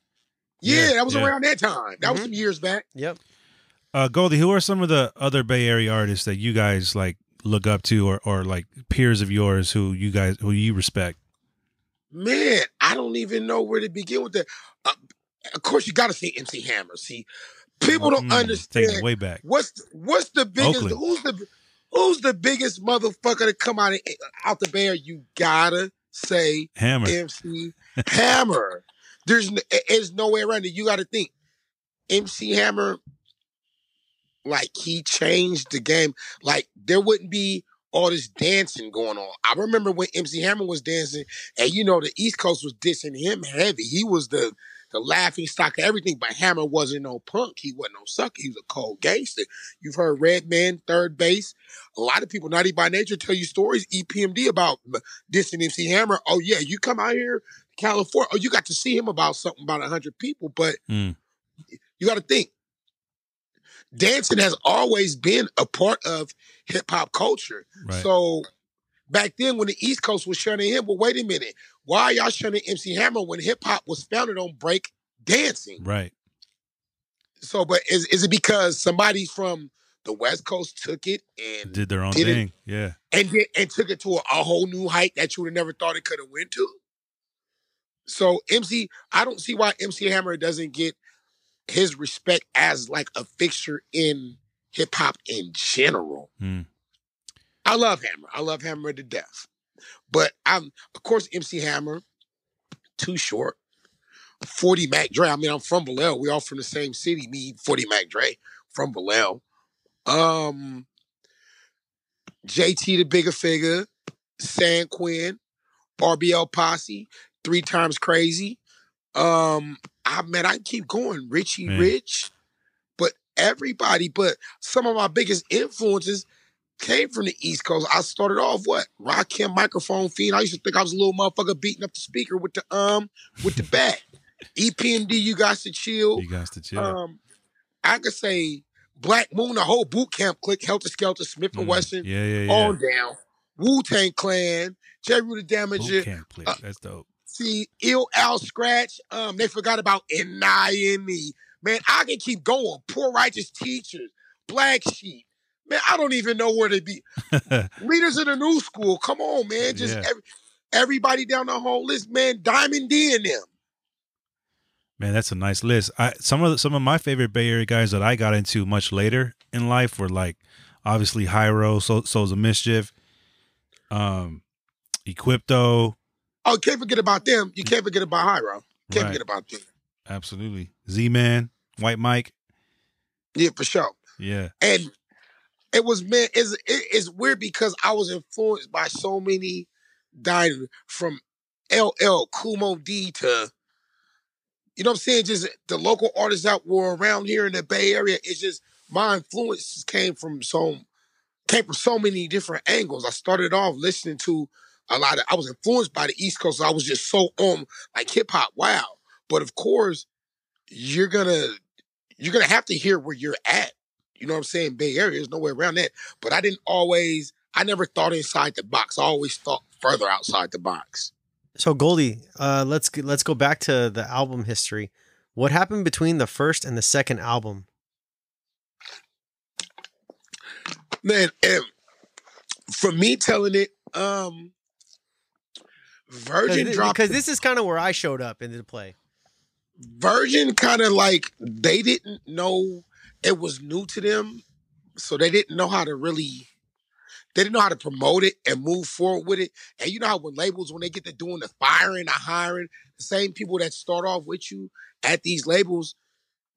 S5: Yeah,
S1: Yeah,
S5: that was
S1: yeah.
S5: around that time. That was
S7: Mhm.
S5: some years back.
S7: Yep.
S1: Uh, Goldie, who are some of the other Bay Area artists that you guys like look up to, or or like peers of yours who you guys who you respect?
S5: Man, I don't even know where to begin with that. Uh, of course, you got to say MC Hammer. See, people don't
S1: Mm,
S5: understand
S1: way back.
S5: what's what's the biggest
S1: Oakland.
S5: who's the who's the biggest motherfucker to come out of, out the bear. You gotta say
S1: Hammer.
S5: MC Hammer. There's there's no way around it. You got to think MC Hammer. Like he changed the game. Like there wouldn't be all this dancing going on. I remember when MC Hammer was dancing, and you know the East Coast was dissing him heavy. He was the the laughing stock of everything. But Hammer wasn't no punk. He wasn't no sucker. He was a cold gangster. You've heard Redman, 3rd Bass. A lot of people, Naughty by Nature, tell you stories, EPMD, about dissing MC Hammer. Oh, yeah, you come out here, California. Oh, you got to see him about something about 100 people. But
S1: Mm.
S5: you got to think dancing has always been a part of hip hop culture.
S1: Right.
S5: So back then, when the East Coast was shunning him, well, wait a minute. Why are y'all shunning MC Hammer when hip hop was founded on break dancing?
S1: right.
S5: So, but is, is it because somebody from the West Coast took it and
S1: Did their own
S5: Did it-
S1: thing. Yeah.
S5: and did, and took it to a, a whole new height that you would have never thought it could have went to? So MC, I don't see why MC Hammer doesn't get his respect as like a fixture in hip hop in general.
S1: Mm.
S5: I love Hammer. I love Hammer to death. But I'm of course MC Hammer, too short. 40 Mac Dre. I mean, I'm from Vallejo. We all from the same city. Me, 40 Mac Dre from Vallejo. Um JT the Bigga Figga, San Quinn, RBL Posse, 3X Krazy. Um, I man, I keep going. Richie
S1: Man.
S5: Rich, but everybody, but some of my biggest influences came from the East Coast. I started off what rock Rakim microphone fiend. I used to think I was a little motherfucker beating up the speaker with the um with the bat. EPMD, you guys to chill.
S1: You guys to chill.
S5: Um, I could say Black Moon, the whole boot camp click, Heltah Skeltah, Smith and
S1: Mm.
S5: Wesson,
S1: Yeah, yeah, yeah.
S5: on down. Wu Tang Clan, Jerry the
S1: Boot
S5: Damager,
S1: camp click.
S5: uh,
S1: That's dope.
S5: see Ill Al Skratch. Um, they forgot about N.I.M.E. E. Man, I can keep going. Poor righteous teachers, Black Sheep. Man, I don't even know where to be. Leaders of the new school. Come on, man. Just
S1: Yeah.
S5: every, everybody down the whole list, man. Diamond D and them.
S1: Man, that's a nice list. I some of the, some of my favorite Bay Area guys that I got into much later in life were like obviously Hiero, so Souls of Mischief, um, Equipto,
S5: Oh, can't forget about them. You can't forget about Hiero. Can't
S1: Right.
S5: forget about them.
S1: absolutely Z Man, White Mike.
S5: Yeah, for sure.
S1: Yeah,
S5: and it was man it's, it, it's weird because i was influenced by so many diners from ll kumo d to you know what i'm saying? Just the local artists that were around here in the bay area it's just my influences came from so came from so many different angles. I started off listening to a lot of i was influenced by the east coast so i was just so on like hip-hop wow. But of course you're gonna you're gonna have to hear where you're at you know what I'm saying? Bay Area, there's no way around that. But I didn't always, I never thought inside the box. I always thought further outside the box.
S7: So Goldie, uh, let's let's go back to the album history. What happened between the first and the second album?
S5: Man, and for me telling it, um, Virgin dropped
S7: because this is kind of where I showed up into the play.
S5: Virgin kind of like they didn't know it was new to them, so they didn't know how to really they didn't know how to promote it and move forward with it. And you know how when labels, when they get to doing the firing, the hiring, the same people that start off with you at these labels,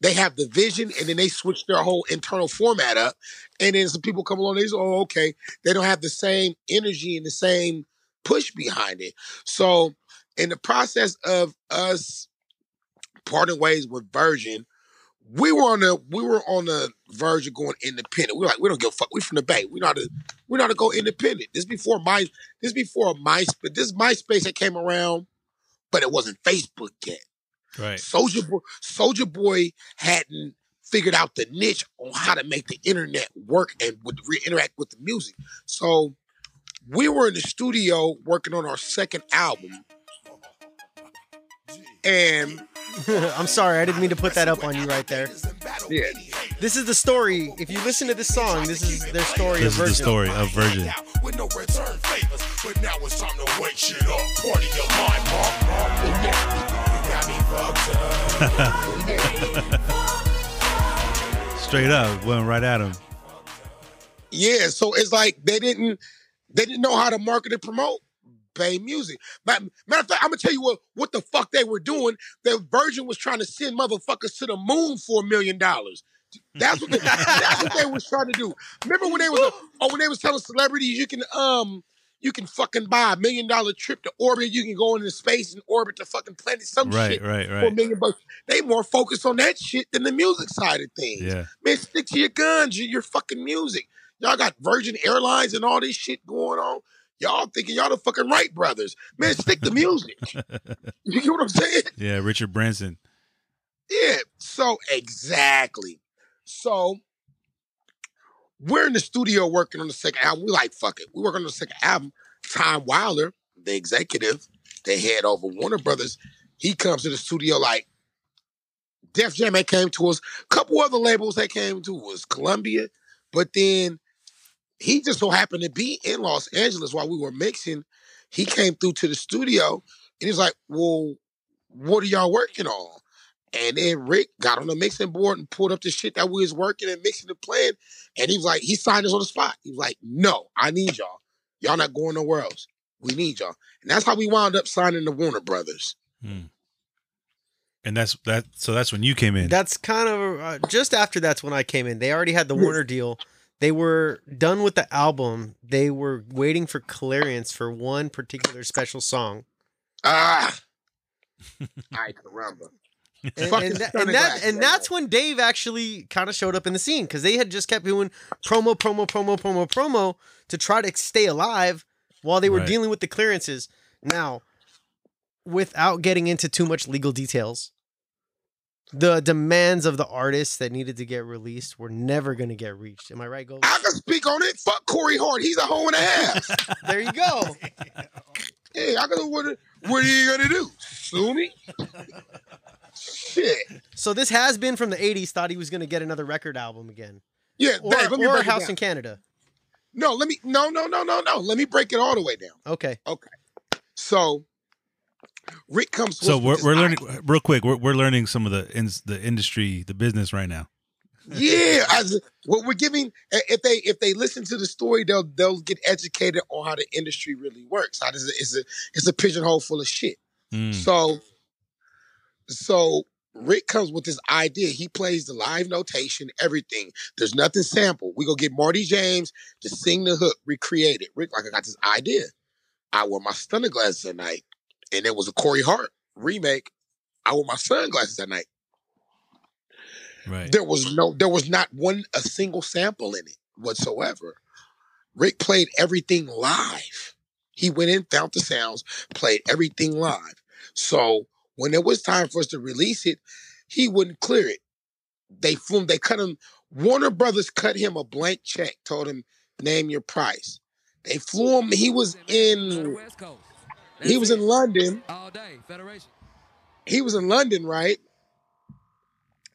S5: they have the vision and then they switch their whole internal format up. And then some people come along, they say, oh, okay. They don't have the same energy and the same push behind it. So in the process of us parting ways with Virgin, we were on the we were on the verge of going independent. We are like, we don't give a fuck. We from the Bay. We know how to we know how to go independent. This before my this before my MySpace. This MySpace that came around, but it wasn't Facebook yet.
S1: Right.
S5: Soulja Boy, Soulja Boy hadn't figured out the niche on how to make the internet work and would re- interact with the music. So we were in the studio working on our second album, and
S7: I'm sorry, I didn't mean to put that up on you right there.
S5: yeah,
S7: This is the story. If you listen to this song, this is their story
S1: This
S7: of Virgin.
S1: This is the story of Virgin.
S6: With no return favors, but now it's time to wake shit up. Party your mind, mom, mom. You got me fucked up.
S1: Straight up, went right at him.
S5: yeah. So it's like they didn't they didn't know how to market and promote Bay Music. Ma- Matter of fact, I'm gonna tell you what what the fuck they were doing. The Virgin was trying to send motherfuckers to the moon for a million dollars. That's what they, that's what they was trying to do. Remember when they was oh when they was telling celebrities you can um you can fucking buy a million dollar trip to orbit, you can go into space and orbit the fucking planet, some
S1: Right,
S5: shit
S1: right,
S5: for a million bucks. They more focused on that shit than the music side of things.
S1: Yeah.
S5: Man, stick to your guns, your, your fucking music. Y'all got Virgin Airlines and all this shit going on. Y'all thinking y'all the fucking Wright brothers. Man, stick to music. you get what I'm saying?
S1: Yeah, Richard Branson.
S5: Yeah. So exactly. So we're in the studio working on the second album. We like, fuck it. We work on the second album. Tom Wilder, the executive, the head over Warner Brothers, he comes to the studio like Def Jam had came to us. A couple other labels that came to us, Columbia, but then he just so happened to be in Los Angeles while we were mixing. He came through to the studio and he's like, Well, what are y'all working on? And then Rick got on the mixing board and pulled up the shit that we was working and mixing and playing. And he was like, he signed us on the spot. He was like, no, I need y'all. Y'all not going nowhere else. We need y'all. And that's how we wound up signing the Warner Brothers.
S1: Hmm. And that's that. So that's when you came in.
S7: That's kind of uh, just after that's when I came in. They already had the Warner deal. They were done with the album. They were waiting for clearance for one particular special song.
S5: Ah. I caramba.
S7: And, and, that, and, that, and that's when Dave actually kind of showed up in the scene because they had just kept doing promo, promo, promo, promo, promo to try to stay alive while they were
S1: Right.
S7: dealing with the clearances. Now, without getting into too much legal details, the demands of the artists that needed to get released were never going to get reached. Am I right, Gold?
S5: I can speak on it. Fuck Corey Hart. He's a hoe and a half.
S7: There you go.
S5: hey, I can what what are you gonna do? Sue me? Shit.
S7: So this has been from the 80s, thought he was going to get another record album again.
S5: Yeah,
S7: Or,
S5: Dave,
S7: or House in Canada.
S5: No, let me no, no, no, no, no. Let me break it all the way down.
S7: Okay. Okay.
S5: So Rick comes
S1: so we're, we're learning
S5: idea.
S1: real quick. We're, we're learning some of the in, the industry, the business right now.
S5: Yeah, what we're giving if they if they listen to the story, they'll they'll get educated on how the industry really works. How does it's a it's a pigeonhole full of shit.
S1: Mm.
S5: So so Rick comes with this idea. He plays the live notation, everything. There's nothing sample. We go get Marty James to sing the hook, recreate it. Rick, like I got this idea. I wore my stunner glasses that night, and it was a Corey Hart remake. I wore my sunglasses that night.
S1: Right.
S5: There was no, there was not one a single sample in it whatsoever. Rick played everything live. He went in, found the sounds, played everything live. So when it was time for us to release it, he wouldn't clear it. They flew him, they cut him. Warner Brothers cut him a blank check, told him, name your price. They flew him, he was in he was in London.
S8: all day. Federation.
S5: He was in London, right?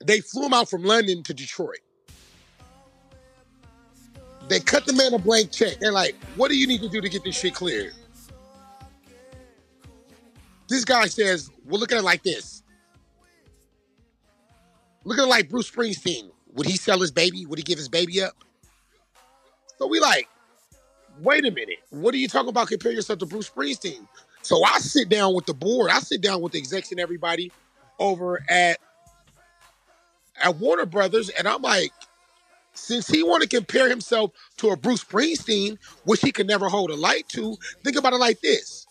S5: They flew him out from London to Detroit. They cut the man a blank check. They're like, what do you need to do to get this shit cleared? This guy says, well, look at it like this. Look at it like Bruce Springsteen. Would he sell his baby? Would he give his baby up? So we like, wait a minute. What are you talking about? Compare yourself to Bruce Springsteen. So I sit down with the board. I sit down with the execs and everybody over at at Warner Brothers, and I'm like, since he want to compare himself to a Bruce Springsteen, which he could never hold a light to, think about it like this.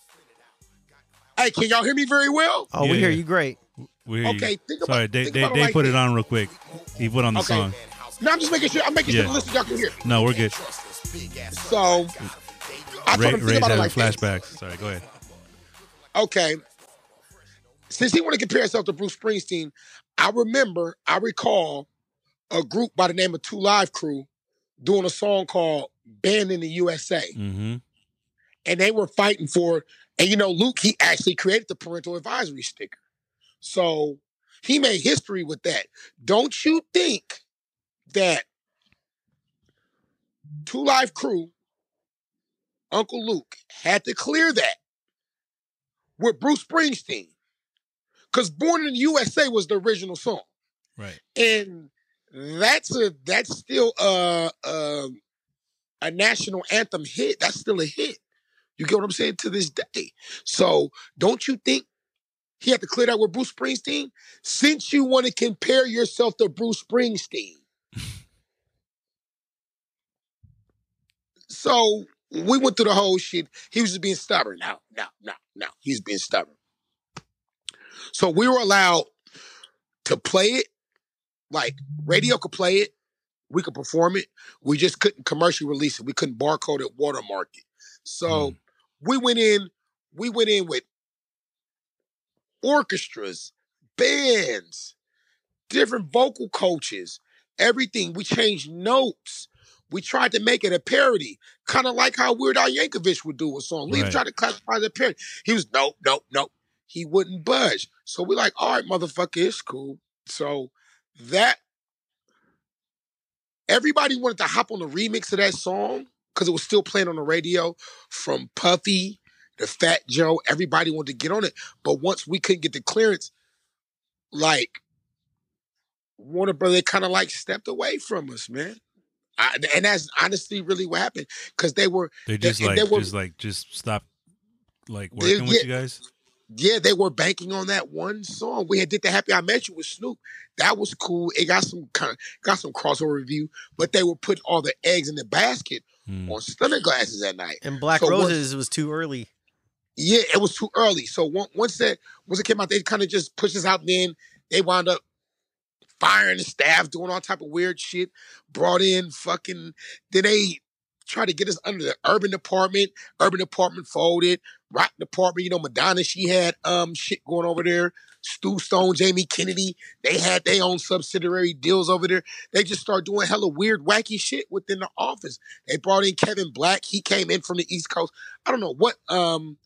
S5: Hey, can y'all hear me very well?
S7: Oh, we hear you great.
S1: We hear you.
S5: Okay, think about-
S1: Sorry, Dave,
S5: think
S1: Dave,
S5: about it
S1: Dave
S5: like
S1: put it on real quick. He put on the
S5: Okay.
S1: song.
S5: No, I'm just making sure. I'm making sure the listeners y'all can hear.
S1: No, we're good.
S5: So I told
S1: Ray,
S5: him think
S1: Ray's
S5: about it
S1: having
S5: like this.
S1: flashbacks. Sorry, go ahead.
S5: Okay, since he want to compare himself to Bruce Springsteen, I remember, I recall a group by the name of Two Live Crew doing a song called "Banned in the USA,"
S1: Mm-hmm.
S5: and they were fighting for. And you know, Luke, he actually created the parental advisory sticker, so he made history with that. Don't you think that Two Live Crew, Uncle Luke, had to clear that with Bruce Springsteen? Because "Born in the USA" was the original song
S1: Right.
S5: and that's a that's still a, a a national anthem hit. That's still a hit. You get what I'm saying to this day. So don't you think he had to clear that with Bruce Springsteen? Since you want to compare yourself to Bruce Springsteen, so we went through the whole shit. He was just being stubborn. No, no, no, no. He's being stubborn. So we were allowed to play it like radio could play it, we could perform it. We just couldn't commercially release it. We couldn't barcode it, watermark it. So mm. we went in, we went in with orchestras, bands, different vocal coaches, everything. We changed notes. We tried to make it a parody, kind of like how Weird Al Yankovic would do a song.
S1: Right.
S5: tried to classify as a parody. He was nope, nope, nope. He wouldn't budge. So we're like, all right, motherfucker, it's cool. So that everybody wanted to hop on the remix of that song because it was still playing on the radio from Puffy to Fat Joe. Everybody wanted to get on it. But once we couldn't get the clearance, like Warner Brother kind of like stepped away from us, man. I, and that's honestly really what happened because they were
S1: They just
S5: and
S1: like
S5: they were-
S1: just like just stop like
S5: They-
S1: working with
S5: yeah.
S1: you guys.
S5: yeah, they were banking on that one song. We had did the Happy I Met You with Snoop. That was cool. It got some kind of got some crossover review, but they were putting all the eggs in the basket
S1: Hmm.
S5: on stunner glasses that night.
S7: And Black
S5: So once-
S7: Roses was too early.
S5: Yeah, it was too early. So once that once it came out, they kind of just pushed us out. Then they wound up firing the staff, doing all type of weird shit. Brought in fucking. Then they tried to get us under the urban department. Urban department folded. Rock department, you know, Madonna, she had um shit going over there. Stu Stone, Jamie Kennedy, they had their own subsidiary deals over there. They just started doing hella weird, wacky shit within the office. They brought in Kevin Black. He came in from the East Coast. I don't know what um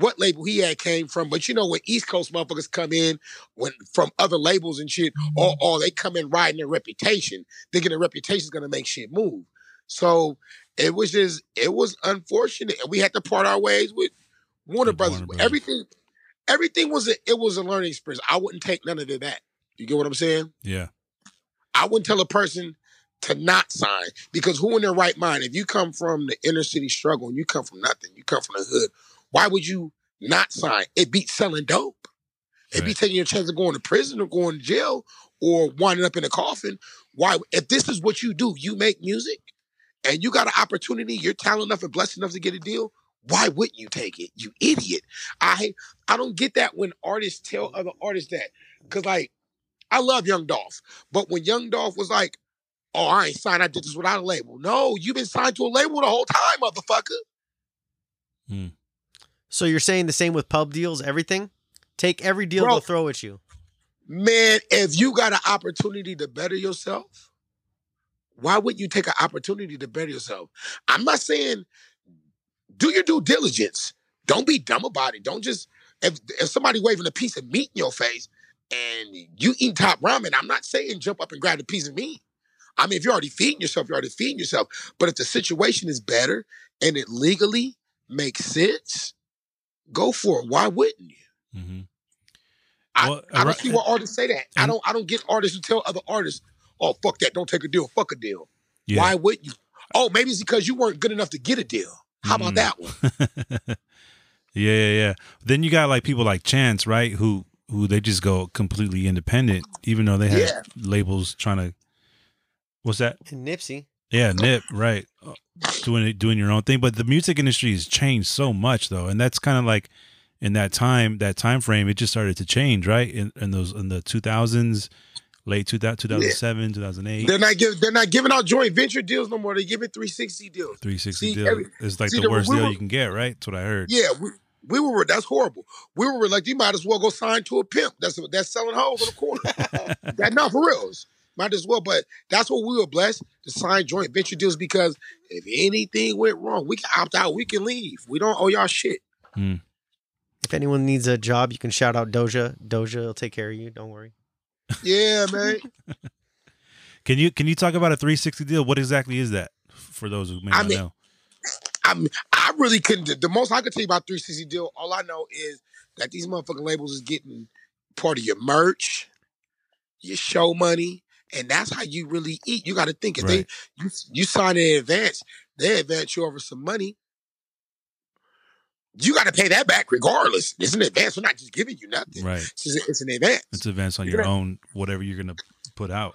S5: what label he had came from, but you know when East Coast motherfuckers come in when from other labels and shit, mm-hmm. or, or they come in riding their reputation, thinking their reputation is gonna make shit move. So it was just it was unfortunate, and we had to part our ways with Warner Brothers.
S1: Warner Brothers.
S5: Everything, everything was a, it was a learning experience. I wouldn't take none of that. You get what I'm saying?
S1: Yeah.
S5: I wouldn't tell a person to not sign because who in their right mind, if you come from the inner city struggle and you come from nothing, you come from the hood, why would you not sign? It beats selling dope. It be taking your chance of going to prison or going to jail or winding up in a coffin. Why? If this is what you do, you make music and you got an opportunity, you're talented enough and blessed enough to get a deal. Why wouldn't you take it? You idiot. I I don't get that when artists tell other artists that. Cause like, I love Young Dolph. But when Young Dolph was like, oh, I ain't signed, I did this without a label. No, you've been signed to a label the whole time, motherfucker. Hmm.
S7: So you're saying the same with pub deals, everything? Take every deal
S5: Bro.
S7: they'll throw at you.
S5: Man, if you got an opportunity to better yourself, why wouldn't you take an opportunity to better yourself? I'm not saying do your due diligence. Don't be dumb about it. Don't just if if somebody waving a piece of meat in your face and you eat top ramen, I'm not saying jump up and grab a piece of meat. I mean, if you're already feeding yourself, you're already feeding yourself. But if the situation is better and it legally makes sense, go for it. Why wouldn't you?
S1: hmm
S5: I,
S1: Well,
S5: I don't
S1: right-
S5: see why artists say that. I don't I don't get artists who tell other artists, oh fuck that, don't take a deal, fuck a deal.
S1: Yeah.
S5: Why would you? Oh, maybe it's because you weren't good enough to get a deal. How about
S1: Mm.
S5: that one?
S1: Yeah, yeah, yeah. Then you got like people like Chance, right? Who who they just go completely independent, even though they have
S5: Yeah.
S1: labels trying to. What's that?
S7: And Nipsey.
S1: Yeah, Nip, right? Doing it, doing your own thing. But the music industry has changed so much, though, and that's kind of like in that time, that time frame, it just started to change, right? In, in those in the two thousands, late 2000, 2007, 2008,
S5: They're not giving. They're not giving out joint venture deals no more. They're giving 360 deals.
S1: three sixty
S5: See,
S1: deal.
S5: every-
S1: it's like
S5: see,
S1: the
S5: the-
S1: worst
S5: we
S1: deal
S5: were-
S1: you can get, right? That's what I heard.
S5: Yeah, we, we were. That's horrible. We were like, you might as well go sign to a pimp. That's that's selling hoes on the corner. that not for reals. Might as well. But that's what we were blessed to sign joint venture deals because if anything went wrong, we can opt out. We can leave. We don't owe y'all shit. Hmm.
S7: If anyone needs a job, you can shout out Doja. Doja will take care of you. Don't worry.
S5: Yeah, man.
S1: Can you can you talk about a three sixty deal? What exactly is that for those who may
S5: I
S1: not
S5: mean-
S1: know?
S5: I mean, I really couldn't. The most I could tell you about 360 deal, all I know is that these motherfucking labels is getting part of your merch, your show money, and that's how you really eat. You got to think if
S1: Right.
S5: they you, you sign in advance, they advance you over some money. You got to pay that back regardless. It's an advance. We're not just giving you nothing.
S1: Right.
S5: It's, just- it's an advance.
S1: It's advance on
S5: You're
S1: your
S5: gonna-
S1: own, whatever you're gonna put out.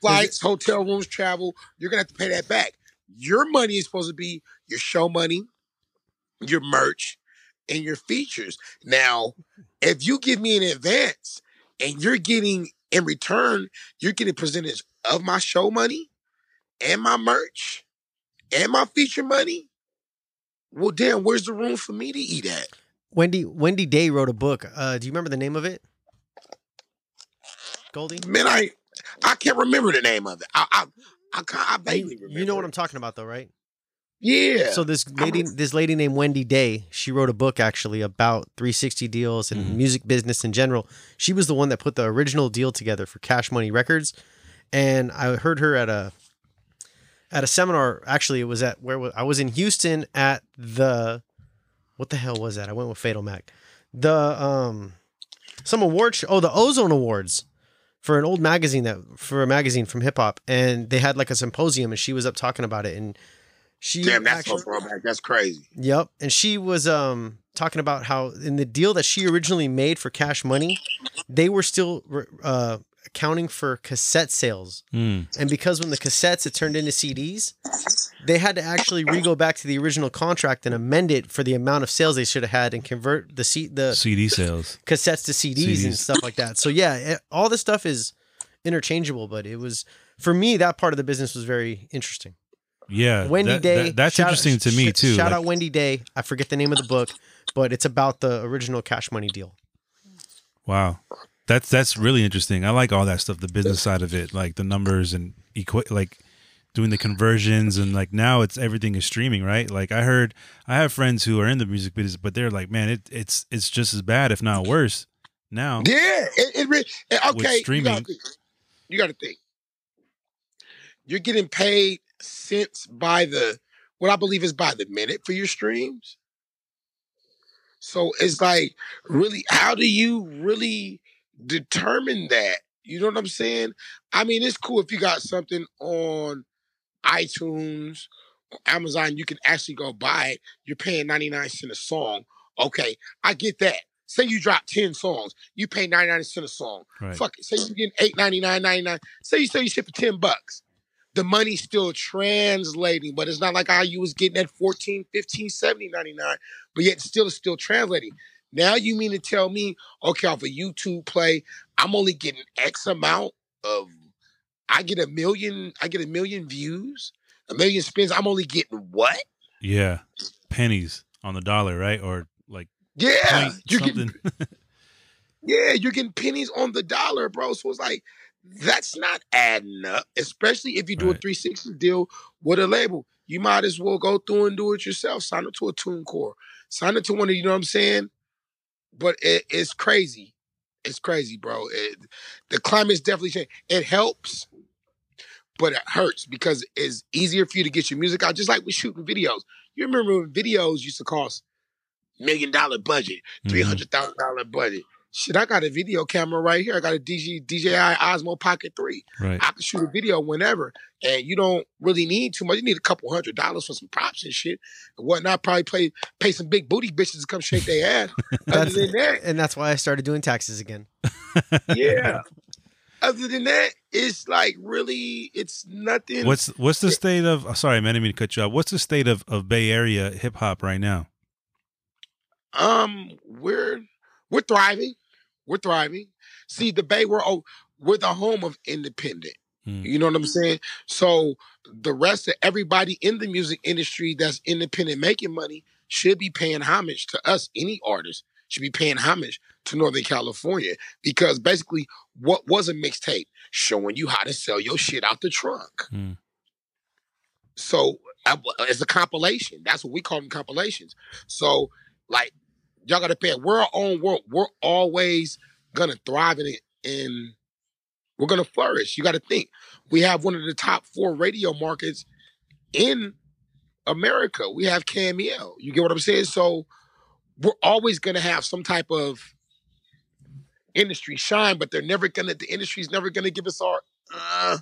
S5: flights, hotel rooms, travel, you're gonna have to pay that back. Your money is supposed to be your show money, your merch, and your features. Now, if you give me an advance and you're getting in return, you're getting percentage of my show money and my merch and my feature money. Well, damn, where's the room for me to eat at?
S7: Wendy Wendy Day wrote a book. Uh, do you remember the name of it? Goldie?
S5: Man, I I can't remember the name of it. I I I, can't- I vaguely remember.
S7: you know what. I'm talking about, though, right?
S5: Yeah.
S7: So this lady, this lady named Wendy Day, she wrote a book actually about 360 deals and
S1: Mhm.
S7: music business in general. She was the one that put the original deal together for Cash Money Records, and I heard her at a at a seminar. Actually, it was at where was, I was in Houston at the what the hell was that? I went with Fatal Mac. The um some award show. Oh, the Ozone Awards for an old magazine that for a magazine from hip hop, and they had like a symposium, and she was up talking about it, and she
S5: Damn, that's
S7: actually,
S5: so throwback. That's crazy.
S7: Yep. And she was um talking about how in the deal that she originally made for Cash Money, they were still uh accounting for cassette sales.
S1: Mm.
S7: And because when the cassettes it turned into CDs, they had to actually re-go back to the original contract and amend it for the amount of sales they should have had and convert the C- the
S1: CD sales.
S7: cassettes to CDs, and stuff like that. So yeah, it, all this stuff is interchangeable, but it was for me that part of the business was very interesting.
S1: Yeah,
S7: Wendy
S1: that-
S7: Day.
S1: that- that's
S7: shout-
S1: interesting to me too.
S7: Shout
S1: like-
S7: out Wendy Day. I forget the name of the book, but it's about the original Cash Money deal.
S1: Wow, that's that's really interesting. I like all that stuff, the business side of it, like the numbers and equi- like doing the conversions and like now it's everything is streaming, right? Like I heard, I have friends who are in the music business, but they're like, man, it, it's it's just as bad, if not worse, now.
S5: Yeah, it, it re- eh,
S1: With
S5: okay.
S1: streaming.
S5: You gotta, think. you gotta think. You're getting paid cents by the what I believe is by the minute for your streams. So it's like, really, how do you really determine that? You know what I'm saying? I mean, it's cool if you got something on iTunes, or Amazon, you can actually go buy it. You're paying 99 cents a song. Okay, I get that. Say you drop 10 songs, you pay 99 cents a song.
S1: Right.
S5: Fuck it. Say you getting eight ninety nine ninety nine. Say you say you ship for 10 bucks. The money's still translating, but it's not like how you was getting at 14, 15, 70, 99. But yet still it's still translating. Now you mean to tell me, okay, off a YouTube play, I'm only getting X amount of I get a million, I get a million views, a million spins. I'm only getting what?
S1: Yeah, pennies on the dollar, right? Or like
S5: Yeah. You're getting. Yeah, you're getting pennies on the dollar, bro. So it's like that's not adding up, especially if you do a 360 deal with a label. You might as well go through and do it yourself. Sign up to a TuneCore. Sign up to one of you know what I'm saying? But it, it's crazy. It's crazy, bro. It, the climate's definitely changed. It helps, but it hurts because it's easier for you to get your music out. Just like with shooting videos. You remember when videos used to cost million dollar budget,
S1: Mhm.
S5: three hundred thousand dollar budget. Shit, I got a video camera right here. I got a DJ, DJI Osmo Pocket 3.
S1: Right.
S5: I can shoot a video whenever. And you don't really need too much. You need a couple hundred dollars for some props and shit and whatnot. Probably pay, pay some big booty bitches to come shake their ass. Other than that,
S7: and that's why I started doing taxes again.
S5: yeah. Other than that, it's like really, it's nothing.
S1: What's what's the state of? oh, sorry, man, I didn't mean to cut you off. What's the state of, of Bay Area hip hop right now?
S5: Um, we're we're thriving. We're thriving. See, the Bay, we're oh, we're the home of independent.
S1: Hmm.
S5: You know what I'm saying? So the rest of everybody in the music industry that's independent making money should be paying homage to us. Any artist should be paying homage to Northern California because basically, what was a mixtape? Showing you how to sell your shit out the trunk.
S1: Hmm.
S5: So uh, it's a compilation. That's what we call them compilations. So like y'all gotta pay. We're our own world. We're always gonna thrive in it and we're gonna flourish. You gotta think. We have one of the top four radio markets in America. We have KMEL. You get what I'm saying? So we're always gonna have some type of industry shine, but they're never gonna the industry's never gonna give us our uh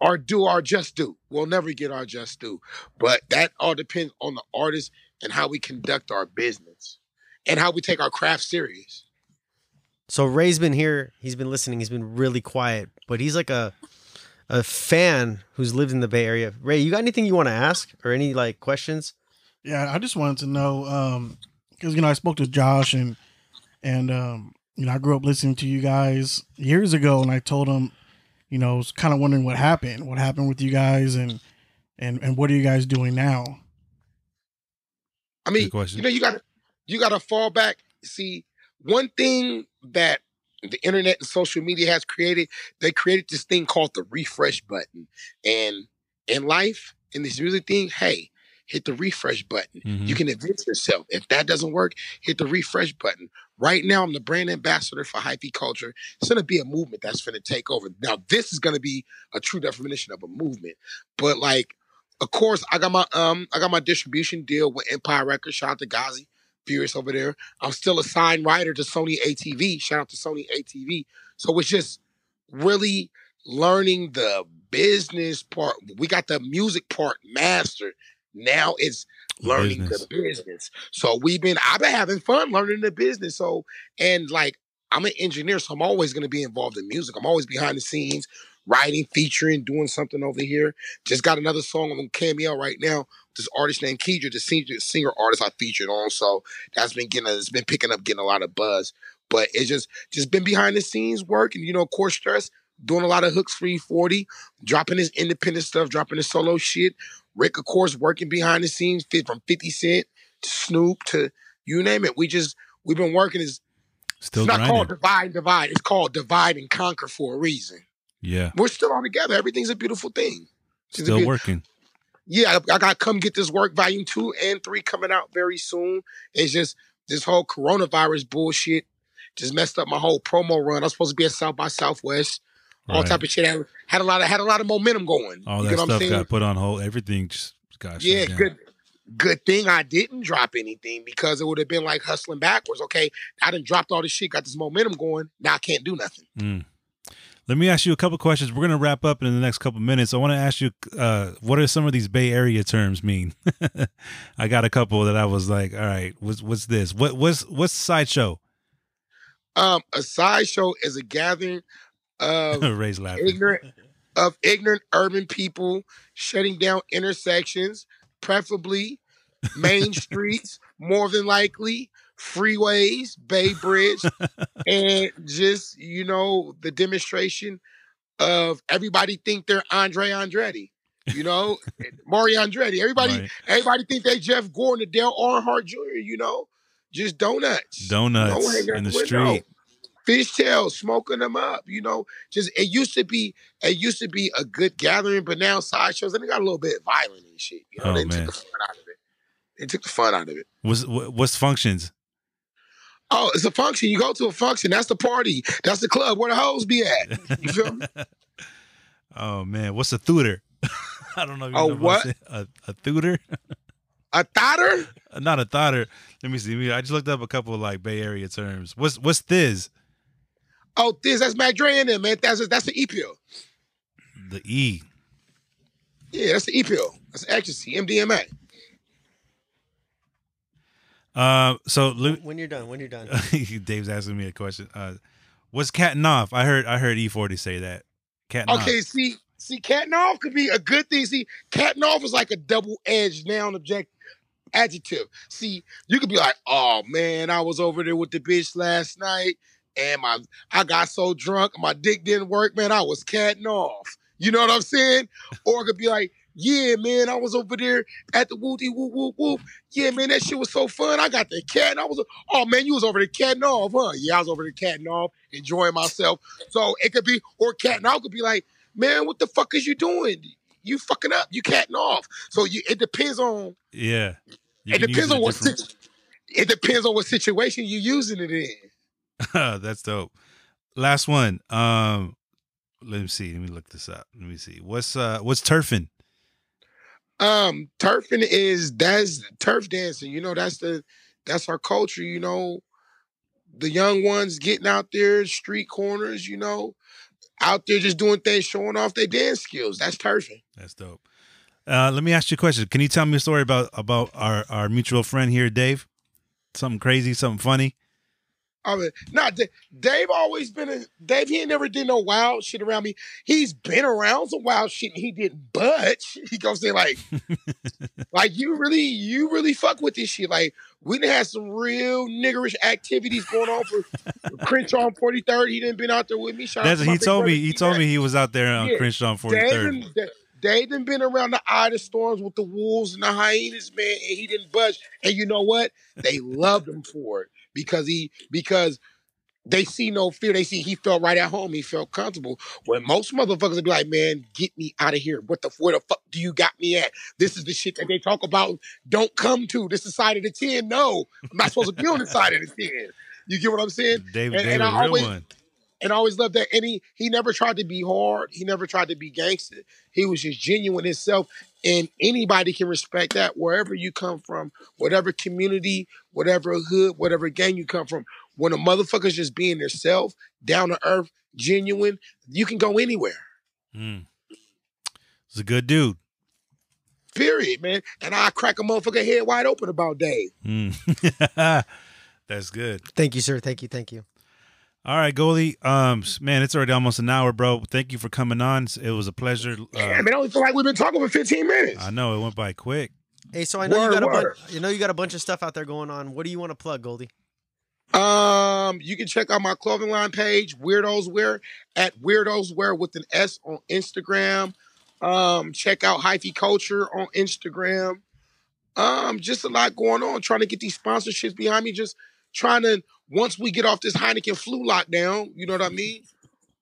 S5: our due, our just due. We'll never get our just due. But that all depends on the artist and how we conduct our business and how we take our craft serious.
S7: So Ray's been here. He's been listening. He's been really quiet, but he's like a a fan who's lived in the Bay Area. Ray, you got anything you want to ask or any like questions?
S8: Yeah, I just wanted to know um because you know I spoke to Josh and and um you know I grew up listening to you guys years ago and I told him you know I was kind of wondering what happened, what happened with you guys and and and what are you guys doing now?
S5: I mean, you know, you got to you got to fall back. See, one thing that the internet and social media has created, they created this thing called the refresh button. And in life, in this music thing, hey, hit the refresh button.
S1: Mhm.
S5: You can advance yourself. If that doesn't work, hit the refresh button. Right now, I'm the brand ambassador for hyphy culture. It's going to be a movement that's going to take over. Now, this is going to be a true definition of a movement. But like, of course, I got my um, I got my distribution deal with Empire Records. Shout out to Ghazi, Furious over there. I'm still a signed writer to Sony ATV. Shout out to Sony ATV. So it's just really learning the business part. We got the music part mastered. Now it's learning
S1: Business.
S5: the business. So we've been I've been having fun learning the business. So and like I'm an engineer, so I'm always gonna be involved in music. I'm always behind the scenes, writing, featuring, doing something over here. Just got another song on KMEL right now. This artist named Kedra, the singer, singer artist I featured on. So that's been getting it's been picking up, getting a lot of buzz. But it's just just been behind the scenes work and you know, core stress, doing a lot of hooks for E40, dropping his independent stuff, dropping his solo shit. Rick, of course, working behind the scenes, fit from 50 Cent to Snoop to you name it. We just we've been working as
S1: Still
S5: it's not called divide and divide. It's called divide and conquer for a reason.
S1: Yeah.
S5: We're still all together. Everything's a beautiful thing. It's
S1: Still working.
S5: yeah, I, I got come get this work volume two and three coming out very soon. It's just this whole coronavirus bullshit just messed up my whole promo run. I was supposed to be at South by Southwest, all
S1: Right.
S5: type of shit. I had a lot of had a lot of momentum going.
S1: All
S5: You
S1: that
S5: get what I'm
S1: stuff got put on hold. Everything just got
S5: yeah, good. Good thing I didn't drop anything because it would have been like hustling backwards. Okay, I didn't dropped all this shit, got this momentum going. Now I can't do nothing.
S1: Mm. Let me ask you a couple questions. We're gonna wrap up in the next couple minutes. I want to ask you, uh, what are some of these Bay Area terms mean? I got a couple that I was like, all right, what's what's this? What what's what's sideshow?
S5: Um, a sideshow is a gathering of
S1: Ray's laughing.
S5: ignorant of ignorant urban people shutting down intersections, preferably main streets, more than likely freeways, Bay Bridge, and just you know the demonstration of everybody think they're Andre Andretti. You know, Mario Andretti. Everybody,
S1: Right.
S5: everybody think they Jeff Gordon, Dale Earnhardt Jr. You know, just donuts,
S1: Donuts
S5: out
S1: in the
S5: window.
S1: street.
S5: Fishtails, smoking them up. You know, just it used to be it used to be a good gathering, but now sideshows and they got a little bit violent and shit. You know,
S1: Oh,
S5: they
S1: man.
S5: took the fun out of it. They took the fun out of it.
S1: What's what's functions?
S5: Oh, it's a function. You go to a function. That's the party. That's the club where the hoes be at. You feel me?
S1: Oh man, what's a thuder? I don't know. If you
S5: A
S1: know about
S5: what?
S1: A, a thuder?
S5: A thotter?
S1: not a thoughter. Let me see. I just looked up a couple of like Bay Area terms. What's what's this?
S5: Oh, this that's Mac Dre in there, man. That's that's the E pill.
S1: The E.
S5: Yeah, that's the E pill. That's ecstasy, MDMA.
S1: Uh, so let-
S7: When you're done, when you're done.
S1: Dave's asking me a question. Uh, what's catting off? I heard I heard E40 say that. Catting off.
S5: Okay, see, see, catting off could be a good thing. See, catting off is like a double-edged noun object adjective. See, you could be like, oh man, I was over there with the bitch last night, and my I got so drunk, my dick didn't work, man. I was catting off. You know what I'm saying? Or it could be like, yeah, man, I was over there at the whoopty whoop whoop whoop. Yeah, man, that shit was so fun. I got the cat. And I was, oh man, you was over there catting off, huh? Yeah, I was over there catting off, enjoying myself. So it could be, or catting off could be like, man, what the fuck is you doing? You fucking up. You catting off. So you, it depends on.
S1: Yeah.
S5: It depends on what.
S1: different-
S5: Situ- it depends on what situation you're using it in.
S1: That's dope. Last one. Um, let me see. Let me look this up. Let me see. What's uh what's turfing?
S5: Um, turfing is that's turf dancing. You know, that's the that's our culture. You know, the young ones getting out there, street corners. You know, out there just doing things, showing off their dance skills. That's turfing.
S1: That's dope. Uh, let me ask you a question. Can you tell me a story about about our our mutual friend here, Dave? Something crazy, something funny.
S5: I mean, not Da- Dave. Always been a Dave. He ain't never did no wild shit around me. He's been around some wild shit. and He didn't budge. He goes say like, like you really, you really fuck with this shit. Like we done had some real niggerish activities going on for Crenshaw on Forty Third. He didn't been out there with me. Shout
S1: That's he told me. He told me he was out there on
S5: Yeah.
S1: Crenshaw on Forty Third.
S5: Dave done been around the eye of the storms with the wolves and the hyenas, man, and he didn't budge. And you know what? They loved him for it because he because they see no fear. They see he felt right at home. He felt comfortable. When most motherfuckers would be like, "Man, get me out of here! What the where the fuck do you got me at? This is the shit that they talk about. Don't come to. This is side of the ten. No, I'm not supposed to be on the side of the ten. You get what I'm saying?
S1: Dave,
S5: And-
S1: Dave,
S5: and
S1: a
S5: I
S1: real
S5: always-
S1: one.
S5: and I always loved that. And he he never tried to be hard. He never tried to be gangster. He was just genuine himself. And anybody can respect that wherever you come from, whatever community, whatever hood, whatever gang you come from. When a motherfucker's just being themselves, down to earth, genuine, you can go anywhere.
S1: Mm. He's a good dude.
S5: Period, man. And I crack a motherfucker head wide open about Dave.
S1: Mm. That's good.
S7: Thank you, sir. Thank you. Thank you.
S1: All right, Goldie. Um, man, it's already almost an hour, bro. Thank you for coming on. It was a pleasure.
S5: I
S1: Uh,
S5: mean, I only feel like we've been talking for 15 minutes.
S1: I know it went by quick.
S7: Hey, so I know
S5: Word,
S7: you got a bunch. You know you got a bunch of stuff out there going on. What do you want to plug, Goldie?
S5: Um, you can check out my clothing line page, Weirdos Wear, at Weirdos Wear with an S on Instagram. Um, check out Hyphy Culture on Instagram. Um, just a lot going on. Trying to get these sponsorships behind me. Just trying to once we get off this Heineken flu lockdown, you know what I mean?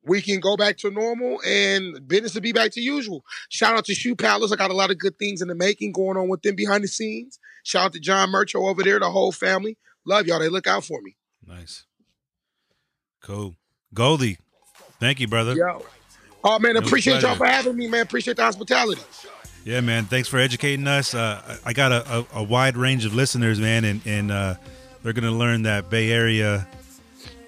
S5: We can go back to normal and business will be back to usual. Shout out to Shoe Palace. I got a lot of good things in the making going on with them behind the scenes. Shout out to John Murcho over there, the whole family. Love y'all. They look out for me.
S1: Nice. Cool. Goldie. Thank you, brother.
S5: Yo. Oh man, appreciate y'all for having me, man. Appreciate the hospitality.
S1: Yeah, man. Thanks for educating us. Uh, I got a, a, a wide range of listeners, man, and and uh, they're gonna learn that Bay Area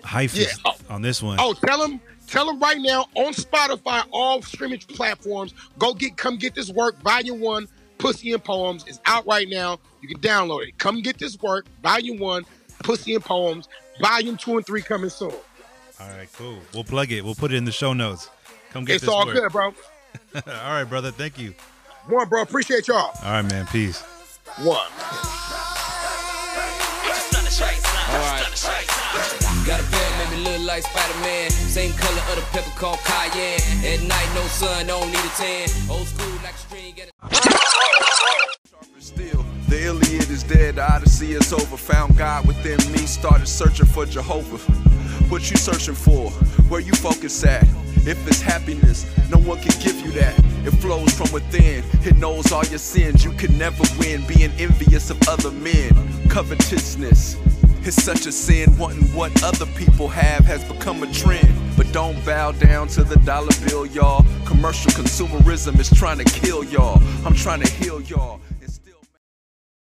S1: hyphy
S5: Yeah. Oh.
S1: on this one.
S5: Oh, tell them, tell them right now on Spotify, all streaming platforms. Go get, come get this work. Volume one, Pussy and Poems is out right now. You can download it. Come get this work. Volume one, Pussy and Poems. Volume two and three coming soon.
S1: All right, cool. We'll plug it. We'll put it in the show notes. Come get this.
S5: it's all
S1: work.
S5: good, bro.
S1: all right, brother. Thank you.
S5: One, bro. Appreciate y'all.
S1: All right, man. Peace.
S5: One.
S9: Got a bed, maybe look like Spider-Man. Same color of the pepper called cayenne. At night, no sun, don't need a tan. Old school like string,
S10: Still, the Iliad is dead, the Odyssey is over. Found God within me, started searching for Jehovah. What you searching for? Where you focus at? If it's happiness, no one can give you that. It flows from within, it knows all your sins. You can never win being envious of other men. Covetousness. It's such a sin, wanting what other people have has become a trend. But don't bow down to the dollar bill, y'all. Commercial consumerism is trying to kill y'all. I'm trying to heal y'all.